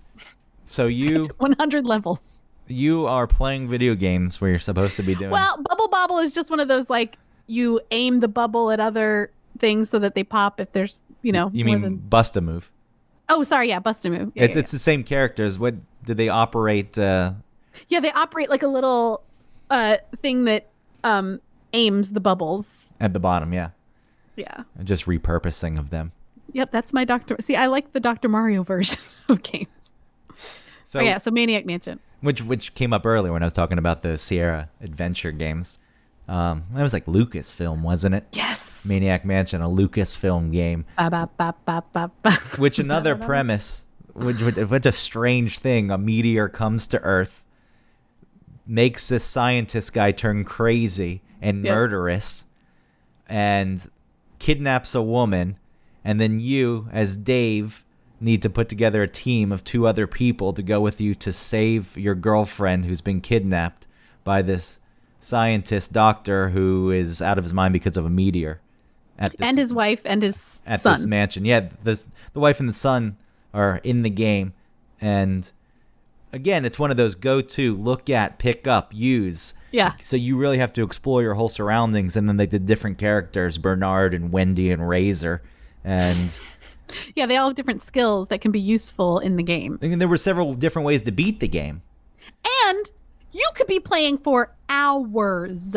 So you 100 levels. you are playing video games where you're supposed to be doing. Well, Bubble Bobble is just one of those like you aim the bubble at other things so that they pop if there's you know you mean than bust a move? oh sorry yeah bust a move yeah, it's yeah, it's the same characters. What do they operate? Uh, Yeah, they operate like a little uh thing that um aims the bubbles. at the bottom, yeah, Yeah. just repurposing of them. Yep, that's my Doctor. See, I like the Doctor Mario version of games. So oh, yeah, so Maniac Mansion. which which came up earlier when I was talking about the Sierra Adventure games. Um, that was like Lucasfilm, wasn't it? Yes. Maniac Mansion, a Lucasfilm game. Ba, ba, ba. Which another premise, which, which what a strange thing. A meteor comes to Earth, makes this scientist guy turn crazy and Yep. murderous, and kidnaps a woman, and then you, as Dave, need to put together a team of two other people to go with you to save your girlfriend who's been kidnapped by this scientist doctor who is out of his mind because of a meteor. At this, and his wife and his at son. this mansion. Yeah, this the wife and the son are in the game, and again, it's one of those go-to, look at, pick up, use. yeah. So you really have to explore your whole surroundings, and then like the different characters, Bernard and Wendy and Razor, and Yeah, they all have different skills that can be useful in the game. and there were several different ways to beat the game. And you could be playing for hours.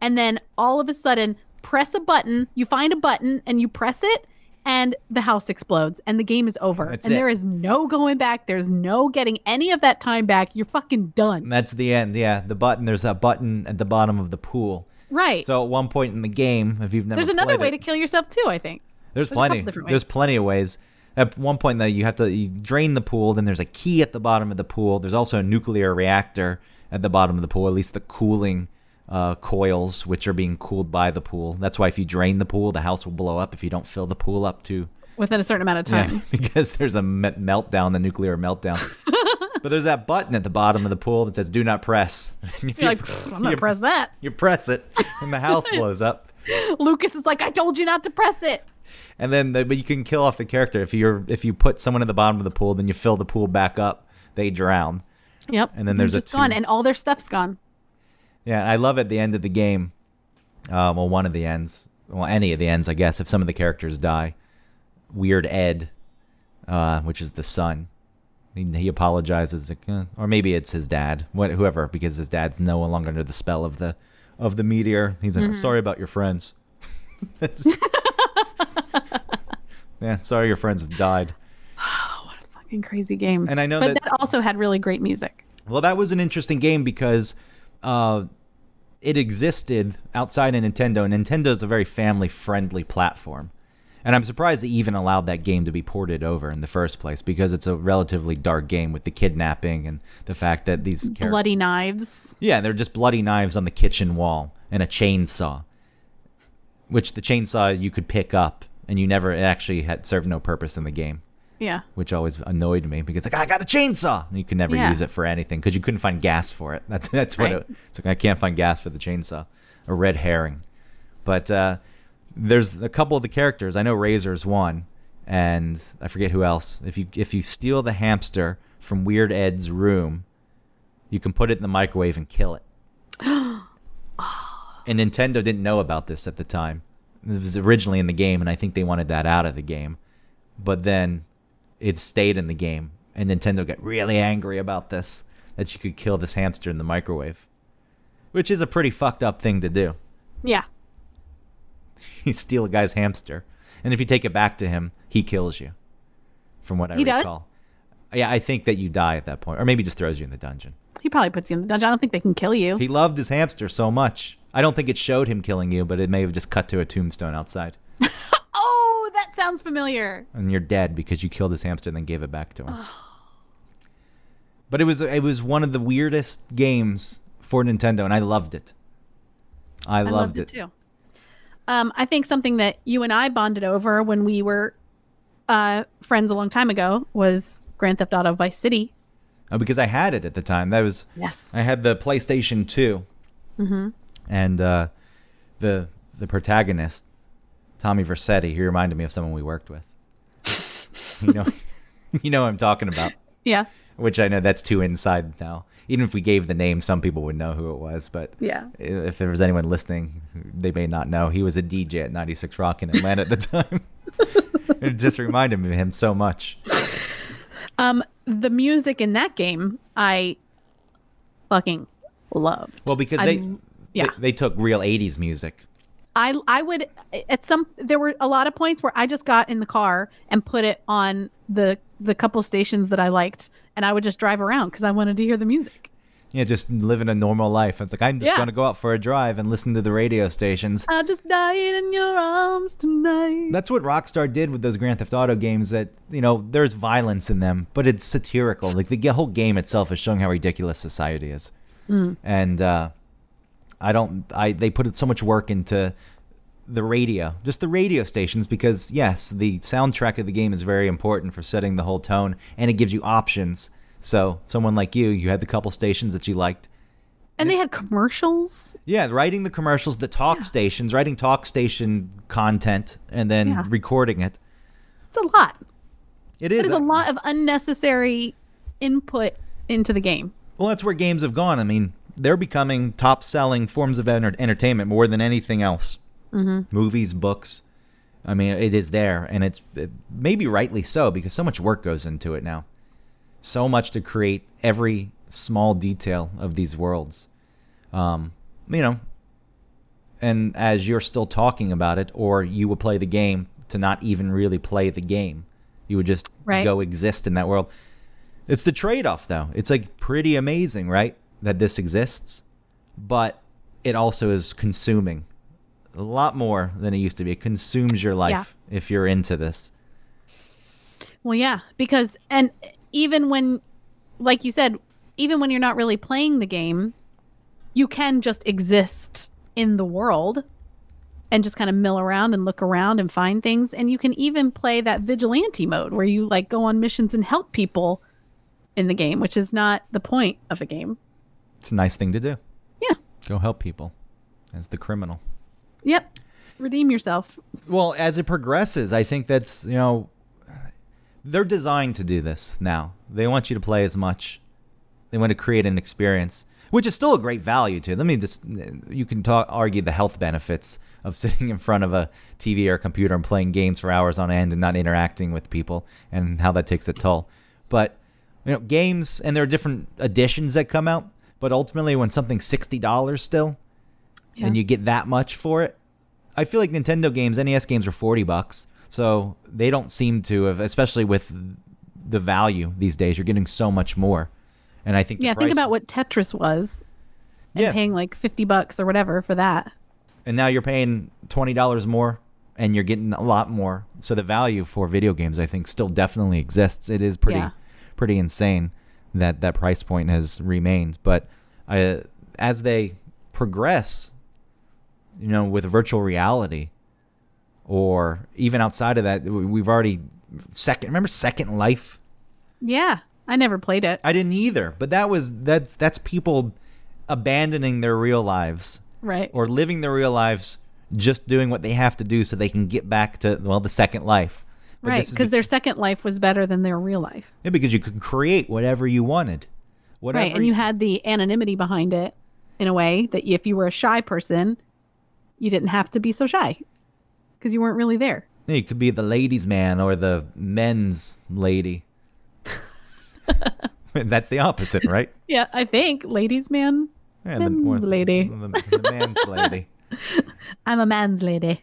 And then all of a sudden, press a button, you find a button and you press it, and the house explodes and the game is over. That's and it. there is no going back. There's no getting any of that time back. You're fucking done. And that's the end. Yeah, the button. There's that button at the bottom of the pool. Right. So at one point in the game, if you've never There's another way it- to kill yourself too, I think. There's, There's plenty. There's plenty of ways. At one point, though, you have to you drain the pool. Then there's a key at the bottom of the pool. There's also a nuclear reactor at the bottom of the pool. At least the cooling uh, coils, which are being cooled by the pool. That's why if you drain the pool, the house will blow up if you don't fill the pool up to Within a certain amount of time. yeah, because there's a me- meltdown, the nuclear meltdown. but there's that button at the bottom of the pool that says "Do not press." You're you- like, I'm not you- press that. You press it, and the house blows up. Lucas is like, I told you not to press it. And then, the, but you can kill off the character if you're if you put someone at the bottom of the pool, then you fill the pool back up, they drown. Yep. And then there's a It's gone, and all their stuff's gone. Yeah, I love at the end of the game. Uh, well, one of the ends, well, any of the ends, I guess. If some of the characters die, Weird Ed, uh, which is the son, he, he apologizes, like, eh, or maybe it's his dad, what, whoever, because his dad's no longer under the spell of the of the meteor. He's like, sorry about your friends. yeah, sorry your friends have died. Oh, what a fucking crazy game. And I know but that- that also had really great music. Well, that was an interesting game because uh, it existed outside of Nintendo. Nintendo is a very family friendly platform. And I'm surprised they even allowed that game to be ported over in the first place because it's a relatively dark game with the kidnapping and the fact that these. Bloody knives. Yeah, they're just bloody knives on the kitchen wall and a chainsaw, which the chainsaw you could pick up and you never it actually had served no purpose in the game Yeah. which always annoyed me because like I got a chainsaw and you could never Yeah. use it for anything because you couldn't find gas for it. That's that's what Right. it, it's like. I can't find gas for the chainsaw, a red herring. But uh, there's a couple of the characters. I know Razor's one, and I forget who else. If you if you steal the hamster from Weird Ed's room, you can put it in the microwave and kill it. and Nintendo didn't know about this at the time. It was originally in the game, and I think they wanted that out of the game. But then it stayed in the game, and Nintendo got really angry about this that you could kill this hamster in the microwave, which is a pretty fucked up thing to do. Yeah. you steal a guy's hamster, and if you take it back to him, he kills you. from what I He does? Yeah, I think that you die at that point, or maybe just throws you in the dungeon. He probably puts you in the dungeon. I don't think they can kill you. He loved his hamster so much. I don't think it showed him killing you, but it may have just cut to a tombstone outside, oh, that sounds familiar. and you're dead because you killed his hamster and then gave it back to him. but it was it was one of the weirdest games for Nintendo, and I loved it. I, I loved, loved it too. Um, I think something that you and I bonded over when we were uh, friends a long time ago was Grand Theft Auto Vice City. Oh, because I had it at the time. That was Yes. I had the PlayStation 2 mm-hmm. And uh, the the protagonist, Tommy Vercetti. He reminded me of someone we worked with. you know, you know what I'm talking about. Yeah. Which I know that's too inside now. Even if we gave the name, some people would know who it was. But Yeah. if there was anyone listening, they may not know. He was a DJ at 96 Rock in Atlanta at the time. it just reminded me of him so much. Um, the music in that game, I fucking loved. Well, because they, l- yeah. they they took real 80s music. I I would at some there were a lot of points where I just got in the car and put it on the the couple stations that I liked and I would just drive around because I wanted to hear the music. Yeah, just living a normal life. It's like I'm just Yeah. gonna go out for a drive and listen to the radio stations. I just died in your arms tonight. That's what Rockstar did with those Grand Theft Auto games. That you know, there's violence in them, but it's satirical. Like the whole game itself is showing how ridiculous society is. And uh, I don't. I they put so much work into the radio, just the radio stations, because yes, the soundtrack of the game is very important for setting the whole tone, and it gives you options. So someone like you, you had the couple stations that you liked. and they had commercials. Yeah, writing the commercials, the talk stations, writing talk station content, and then Yeah. recording it. It's a lot. It It is. is a lot of unnecessary input into the game. Well, that's where games have gone. I mean, they're becoming top selling forms of enter- entertainment more than anything else. Mm-hmm. Movies, books. I mean, it is there, and it's it, maybe rightly so because so much work goes into it now. So much to create every small detail of these worlds. Um, you know, and as you're still talking about it, or you would play the game to not even really play the game, you would just Right. go exist in that world. It's the trade off, though. It's like pretty amazing, right? That this exists, but it also is consuming a lot more than it used to be. It consumes your life if you're into this. Well, yeah, because and even when, like you said, even when you're not really playing the game, you can just exist in the world and just kind of mill around and look around and find things. And you can even play that vigilante mode where you like go on missions and help people in the game, which is not the point of the game. It's a nice thing to do. Yeah. Go help people as the criminal. Yep. Redeem yourself. Well, as it progresses, I think that's, you know, they're designed to do this now. They want you to play as much. They want to create an experience, which is still a great value to. Let me just, you can talk, argue the health benefits of sitting in front of a TV or a computer and playing games for hours on end and not interacting with people and how that takes a toll. But, you know, games, and there are different editions that come out, but ultimately when something's $60 still, and you get that much for it. I feel like Nintendo games, NES games are 40 bucks. So they don't seem to have, especially with the value these days, you're getting so much more. And I think the Yeah, think about what Tetris was and Yeah. paying like 50 bucks or whatever for that. and now you're paying $20 more and you're getting a lot more. So the value for video games I think still definitely exists. It is pretty Yeah. pretty insane that that price point has remained, but uh, as they progress, you know, with virtual reality or even outside of that, we- we've already second remember Second Life? Yeah. I never played it. I didn't either, but that was that's that's people abandoning their real lives Right. or living their real lives just doing what they have to do so they can get back to well the second life But right. Because be- their second life was better than their real life. yeah, because you could create whatever you wanted whatever right. And you had the anonymity behind it in a way that if you were a shy person, you didn't have to be so shy because you weren't really there. Yeah, you could be the ladies man or the men's lady that's the opposite right Yeah. I think, ladies, man. yeah, Men's lady. the, the man's lady I'm a man's lady.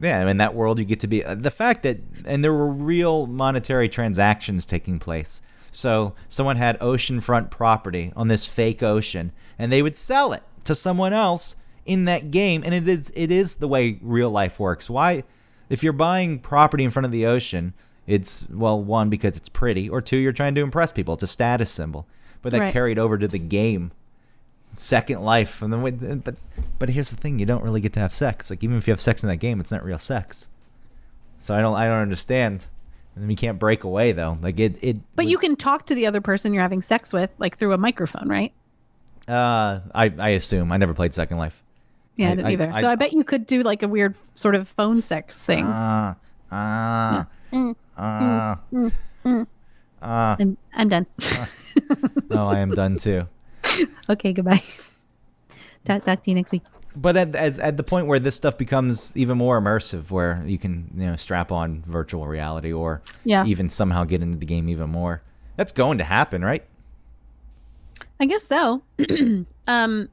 Yeah, in that world, you get to be uh, the fact that, and there were real monetary transactions taking place. So someone had oceanfront property on this fake ocean, and they would sell it to someone else in that game. And it is it is the way real life works. Why, if you're buying property in front of the ocean, it's well, one because it's pretty, or two, you're trying to impress people. It's a status symbol. But that Right. carried over to the game. Second Life, and then but but here's the thing: you don't really get to have sex. Like even if you have sex in that game, it's not real sex. So I don't I don't understand. And then you can't break away though. Like it it. But you can talk to the other person you're having sex with, like through a microphone, right? Uh, I I assume I never played Second Life. Yeah, I, I- didn't either. I- so I bet you could do like a weird sort of phone sex thing. Ah ah ah. I'm, I'm done. Oh, I am done too. okay, goodbye. Talk, talk to you next week. But at, as, at the point where this stuff becomes even more immersive, where you can you know strap on virtual reality or Yeah. even somehow get into the game even more, that's going to happen, right? I guess so. um,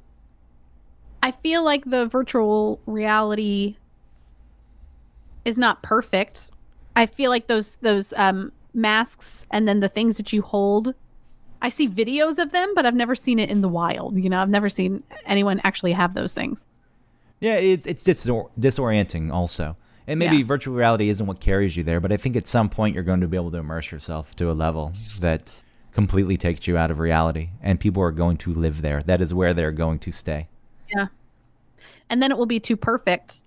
I feel like the virtual reality is not perfect. I feel like those those um, masks and then the things that you hold. I see videos of them, but I've never seen it in the wild. You know, I've never seen anyone actually have those things. Yeah, it's it's disor- disorienting also. And maybe Yeah. virtual reality isn't what carries you there, but I think at some point you're going to be able to immerse yourself to a level that completely takes you out of reality and people are going to live there. That is where they're going to stay. Yeah. And then it will be too perfect.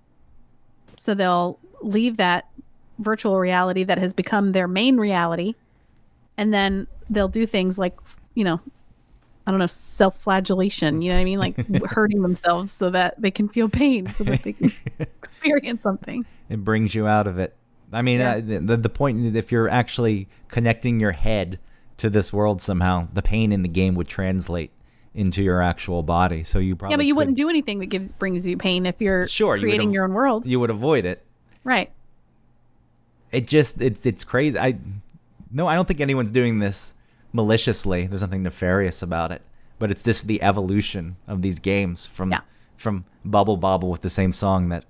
So they'll leave that virtual reality that has become their main reality. And then they'll do things like, you know, I don't know, self flagellation. You know what I mean? Like hurting themselves so that they can feel pain, so that they can experience something. It brings you out of it. I mean, Yeah. uh, the, the point if you're actually connecting your head to this world somehow, the pain in the game would translate into your actual body. So you probably yeah, but you could- wouldn't do anything that gives brings you pain if you're Sure, you would creating your own world. you would avoid it. Right. it just it's it's crazy. I no, I don't think anyone's doing this maliciously. There's nothing nefarious about it. But it's just the evolution of these games from Yeah. from Bubble Bobble with the same song that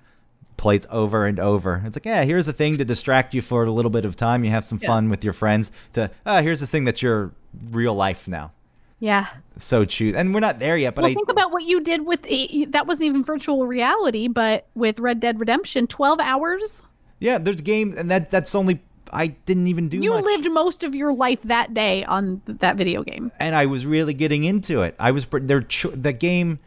plays over and over. It's like, yeah, here's a thing to distract you for a little bit of time. You have some Yeah. fun with your friends. To ah, here's the thing that's your real life now. Yeah. So choose, and we're not there yet. But well, I think about what you did with that wasn't even virtual reality, but with Red Dead Redemption, 12 hours. yeah, there's games, and that that's only I didn't even do You much. lived most of your life that day on th- that video game. and I was really getting into it. I was there. The game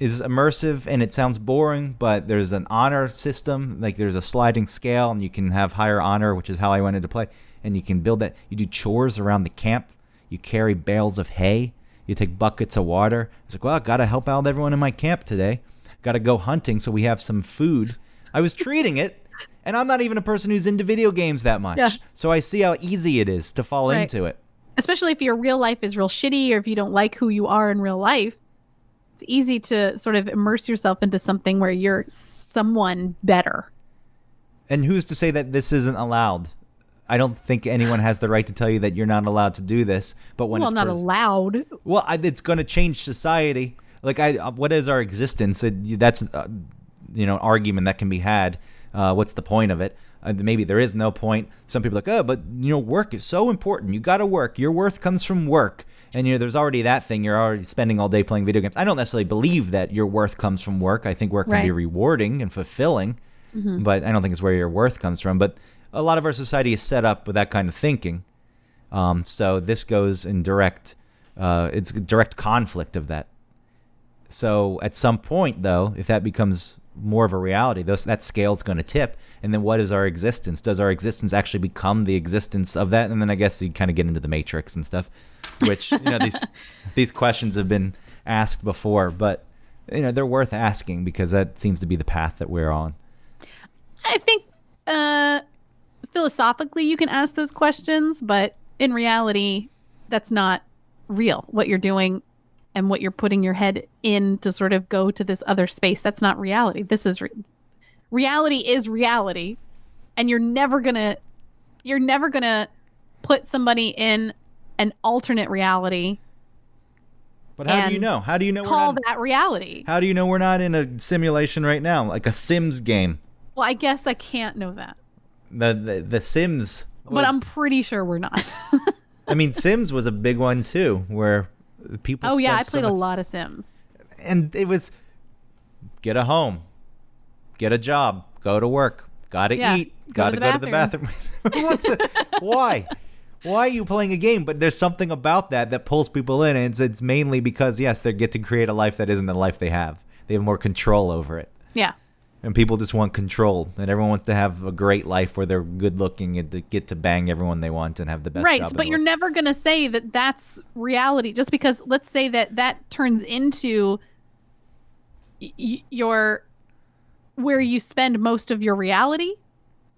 is immersive and it sounds boring, but there's an honor system. Like there's a sliding scale, and you can have higher honor, which is how I wanted to play. And you can build that. You do chores around the camp. You carry bales of hay. You take buckets of water. It's like, well, I gotta help out everyone in my camp today. Gotta go hunting so we have some food. I was treating it. And I'm not even a person who's into video games that much. Yeah. So I see how easy it is to fall Right. into it. Especially if your real life is real shitty or if you don't like who you are in real life. It's easy to sort of immerse yourself into something where you're someone better. And who's to say that this isn't allowed? I don't think anyone has the right to tell you that you're not allowed to do this. But when well, it's not pers- allowed. well, I, it's going to change society. Like, I, uh, what is our existence? It, that's, uh, you know, an argument that can be had. Uh, what's the point of it? Uh, maybe there is no point. Some people are like, oh, but you know, work is so important. You got to work. Your worth comes from work. And you know, there's already that thing. You're already spending all day playing video games. I don't necessarily believe that your worth comes from work. I think work can be rewarding and fulfilling, but I don't think it's where your worth comes from. But a lot of our society is set up with that kind of thinking. Um, so this goes in direct, uh, it's a direct conflict of that. So at some point, though, if that becomes more of a reality, those, that scale's going to tip. And then what is our existence? Does our existence actually become the existence of that? And then I guess you kind of get into the matrix and stuff, which you know these these questions have been asked before, but you know they're worth asking because that seems to be the path that we're on. I think uh, philosophically you can ask those questions, but in reality, that's not real. What you're doing and what you're putting your head in to sort of go to this other space, that's not reality. This is re- reality is reality, and you're never gonna you're never gonna put somebody in an alternate reality. But how do you know? How do you know we're Call not? that reality. How do you know we're not in a simulation right now, like a Sims game? Well, I guess I can't know that, The the, the Sims. but I'm pretty sure we're not. I mean, Sims was a big one too, where people. oh yeah, I spent so played a lot of Sims. and it was get a home, get a job, go to work, gotta Yeah, eat, go to gotta the go to the bathroom. Who wants to- why? Why are you playing a game? But there's something about that that pulls people in, and it's, it's mainly because yes, they get to create a life that isn't the life they have. They have more control over it, Yeah. And people just want control. And everyone wants to have a great life where they're good looking and to get to bang everyone they want and have the best right but you're never going to say that that's reality just because let's say that that turns into y- your where you spend most of your reality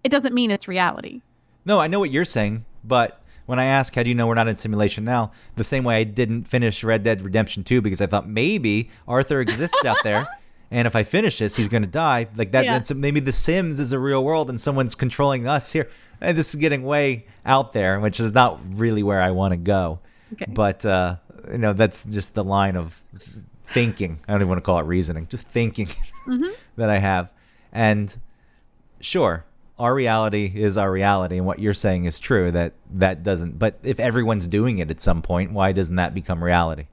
it doesn't mean it's reality No, I know what you're saying, but when I ask how do you know we're not in simulation now, the same way I didn't finish Red Dead Redemption 2 because I thought maybe Arthur exists out there. And if I finish this, he's going to die. Like that, Yeah. that's maybe The Sims is a real world and someone's controlling us here. And this is getting way out there, which is not really where I want to go. Okay. But, uh, you know, that's just the line of thinking. I don't even want to call it reasoning, just thinking that I have. And sure our reality is our reality and what you're saying is true that that doesn't but if everyone's doing it at some point why doesn't that become reality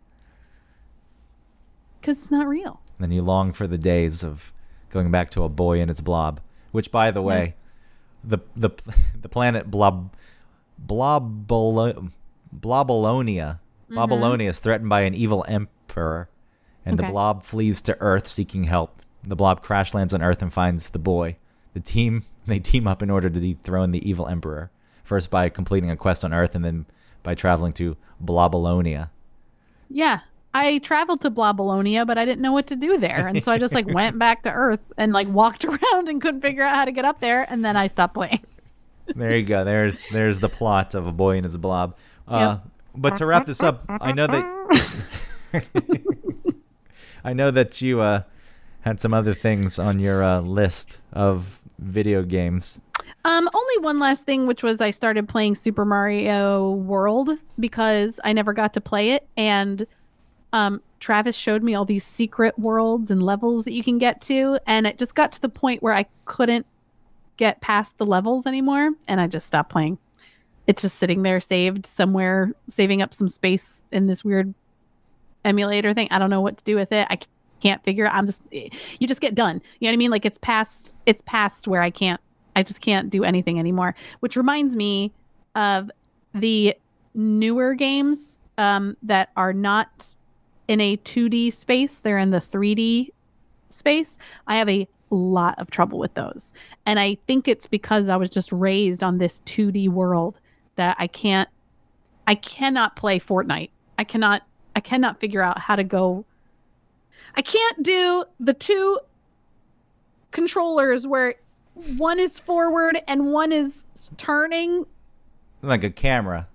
because it's not real then you long for the days of going back to a boy and his blob which by the way the the the planet blob blobolo, blobolonia. Mm-hmm. Blobolonia is threatened by an evil emperor and the blob flees to earth seeking help. The blob crash lands on earth and finds the boy. The team they team up in order to dethrone the evil emperor first by completing a quest on earth and then by traveling to blobolonia. Yeah i traveled to blobolonia but i didn't know what to do there and so i just like went back to earth and like walked around and couldn't figure out how to get up there and then i stopped playing there you go. There's there's the plot of a boy and his blob. Uh, But to wrap this up, I know that I know that you uh, had some other things on your uh, list of video games. Um, only one last thing, which was I started playing Super Mario World because I never got to play it, and um, Travis showed me all these secret worlds and levels that you can get to, and it just got to the point where I couldn't get past the levels anymore, and I just stopped playing. It's just sitting there, saved somewhere, saving up some space in this weird emulator thing. I don't know what to do with it. I can't figure. I'm just you just get done. You know what I mean? Like it's past it's past where I can't I just can't do anything anymore. Which reminds me of the newer games um, that are not in a 2D space, they're in the 3D space. I have a lot of trouble with those. And I think it's because I was just raised on this 2D world that I can't I cannot play Fortnite. I cannot I cannot figure out how to go I can't do the two controllers where one is forward and one is turning. Like a camera.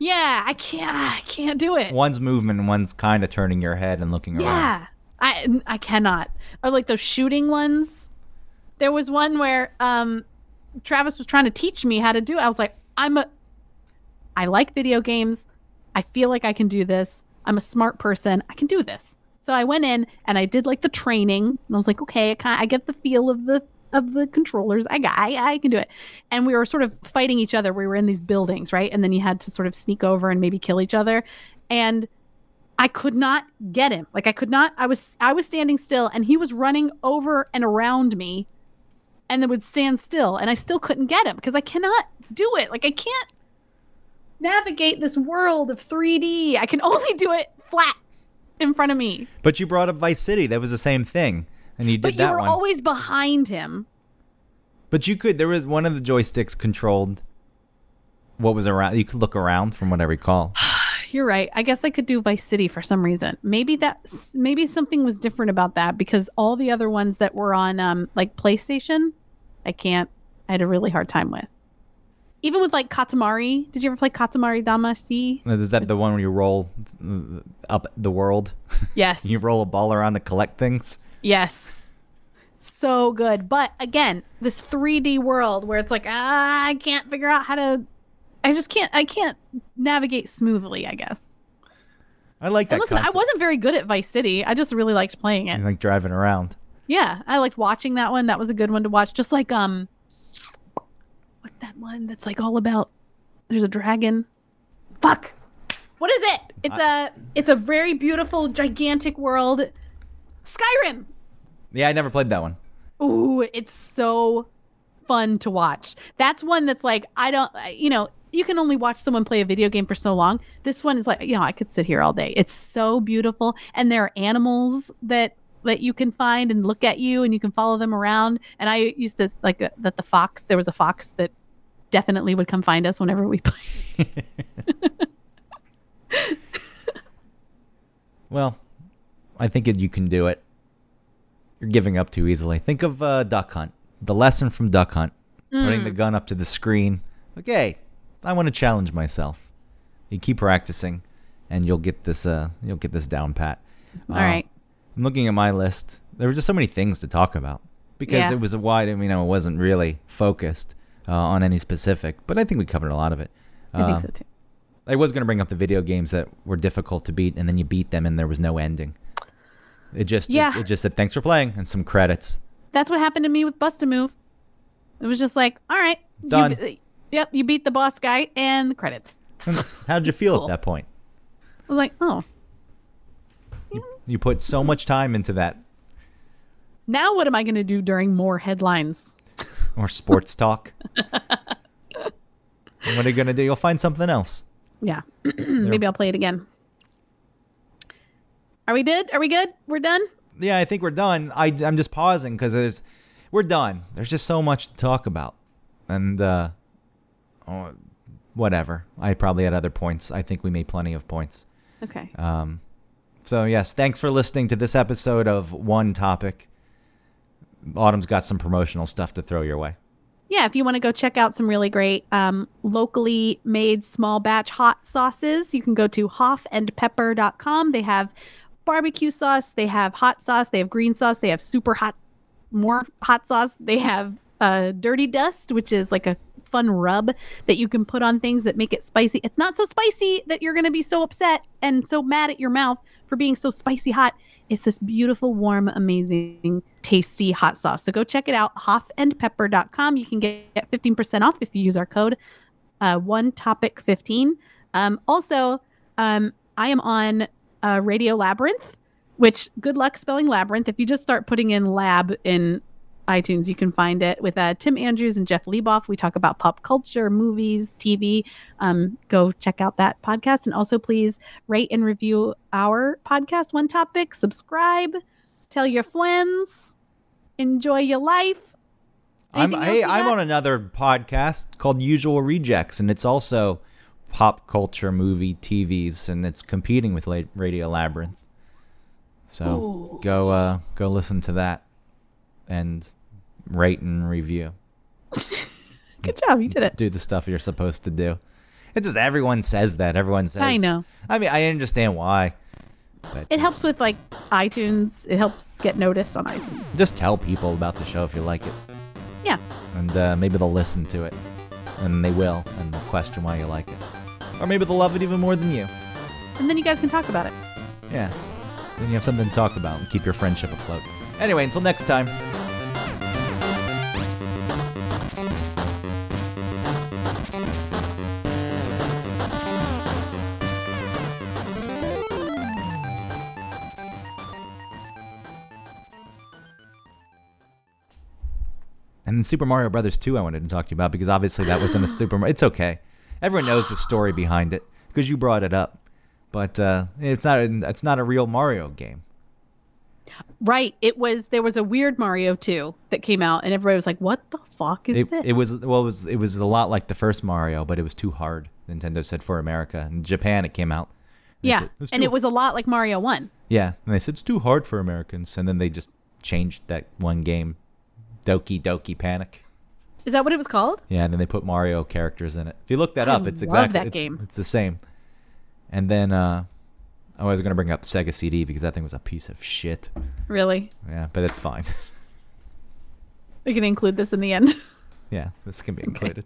Yeah, I can't. I can't do it. One's movement and one's kind of turning your head and looking around. Yeah, I I cannot. Or like those shooting ones. There was one where um, Travis was trying to teach me how to do it. I was like, I'm a. I like video games. I feel like I can do this. I'm a smart person. I can do this. So I went in and I did like the training. And I was like, okay, I, kind I get the feel of the of the controllers. I got, I, I can do it. And we were sort of fighting each other. We were in these buildings, right? And then you had to sort of sneak over and maybe kill each other. And I could not get him. Like I could not. I was I was standing still, and he was running over and around me, and then would stand still, and I still couldn't get him because I cannot do it. Like I can't navigate this world of 3D. I can only do it flat in front of me. But you brought up Vice City. That was the same thing. And you did But you were one. always behind him. But you could. There was one of the joysticks controlled what was around. You could look around, from what I recall. You're right. I guess I could do Vice City for some reason. Maybe that maybe something was different about that because all the other ones that were on um like PlayStation, I can't. I had a really hard time with. Even with like Katamari. Did you ever play Katamari Damacy? Is that the one where you roll up the world? Yes. you roll a ball around to collect things. Yes. So good. But again, this 3D world where it's like, ah, I can't figure out how to I just can't I can't navigate smoothly, I guess. I like that. And listen, I wasn't very good at Vice City. I just really liked playing it. You like driving around. Yeah, I liked watching that one. That was a good one to watch. Just like um, what's that one that's like all about? There's a dragon. Fuck. What is it? It's a it's a very beautiful, gigantic world. Skyrim. Yeah, I never played that one. Ooh, it's so fun to watch. That's one that's like I don't, you know, you can only watch someone play a video game for so long. This one is like, you know, I could sit here all day. It's so beautiful, and there are animals that that you can find and look at you, and you can follow them around. And I used to like uh, that the fox. There was a fox that definitely would come find us whenever we play. Well, I think it, you can do it. You're giving up too easily. Think of uh, Duck Hunt. The lesson from Duck Hunt. Putting the gun up to the screen. Okay, I want to challenge myself. You keep practicing, and you'll get this. Uh, you'll get this down pat. All Uh, right. I'm looking at my list. There were just so many things to talk about because Yeah. it was a wide. I mean, you know, it wasn't really focused uh, on any specific, but I think we covered a lot of it. I Uh, think so too. I was going to bring up the video games that were difficult to beat, and then you beat them, and there was no ending. It just, Yeah. it, it just said thanks for playing and some credits. That's what happened to me with Bust a Move. It was just like, all right, Done. be- yep, you beat the boss guy and the credits. How'd you feel Cool. at that point? I was like, oh, You put so much time into that, now what am I going to do during more headlines? or sports talk. What are you going to do? You'll find something else. Yeah, maybe I'll play it again. Are we good? Are we good? We're done. Yeah, I think we're done. I, I'm just pausing because there's, we're done. There's just so much to talk about, and uh, oh, whatever. I probably had other points. I think we made plenty of points. Okay. Um, so yes, thanks for listening to this episode of One Topic. Autumn's got some promotional stuff to throw your way. Yeah, if you want to go check out some really great um, locally made small batch hot sauces, you can go to hoffandpepper.com. They have barbecue sauce, they have hot sauce, they have green sauce, they have super hot, more hot sauce. They have uh, dirty dust, which is like a fun rub that you can put on things that make it spicy. It's not so spicy that you're going to be so upset and so mad at your mouth for being so spicy hot. It's this beautiful, warm, amazing, tasty hot sauce. So go check it out, hoffandpepper.com. You can get 15% off if you use our code uh, one topic 15. Um, also, um, I am on uh, Radio Labyrinth, which good luck spelling labyrinth. If you just start putting in lab in iTunes, you can find it with uh, Tim Andrews and Jeff Leboff. We talk about pop culture, movies, TV. Um, go check out that podcast. And also, please rate and review our podcast, One Topic. Subscribe, tell your friends, enjoy your life. I'm hey, I'm on another podcast called Usual Rejects, and it's also pop culture, movie, TVs, and it's competing with Radio Labyrinth. So go uh, go listen to that, and rate and review. Good job. You did it. Do the stuff you're supposed to do. It's just everyone says that. Everyone says. I know. I mean, I understand why. But It helps with like iTunes. It helps get noticed on iTunes. just tell people about the show if you like it, Yeah. and uh, maybe they'll listen to it, and they will, and they'll question why you like it, or maybe they'll love it even more than you. And then you guys can talk about it. Yeah. Then you have something to talk about and keep your friendship afloat. Anyway, until next time. And Super Mario Brothers 2 I wanted to talk to you about because obviously that wasn't a Super Mario. It's okay. Everyone knows the story behind it because you brought it up. But uh, it's not a, it's not a real Mario game. Right. It was there was a weird Mario 2 that came out and everybody was like, What the fuck is It, this? it was well it was it was a lot like the first Mario, but it was too hard. Nintendo said for America. In Japan it came out. Yeah. said, "It's And it was a lot like Mario 1. Yeah, and they said it's too hard for Americans and then they just changed that one game Doki Doki Panic. Is that what it was called? Yeah, and then they put Mario characters in it. If you look that I up, it's love exactly that it- game. It's the same. And then uh I was going to bring up Sega CD because that thing was a piece of shit. Really? Yeah, but it's fine. We can include this in the end. yeah, this can be included.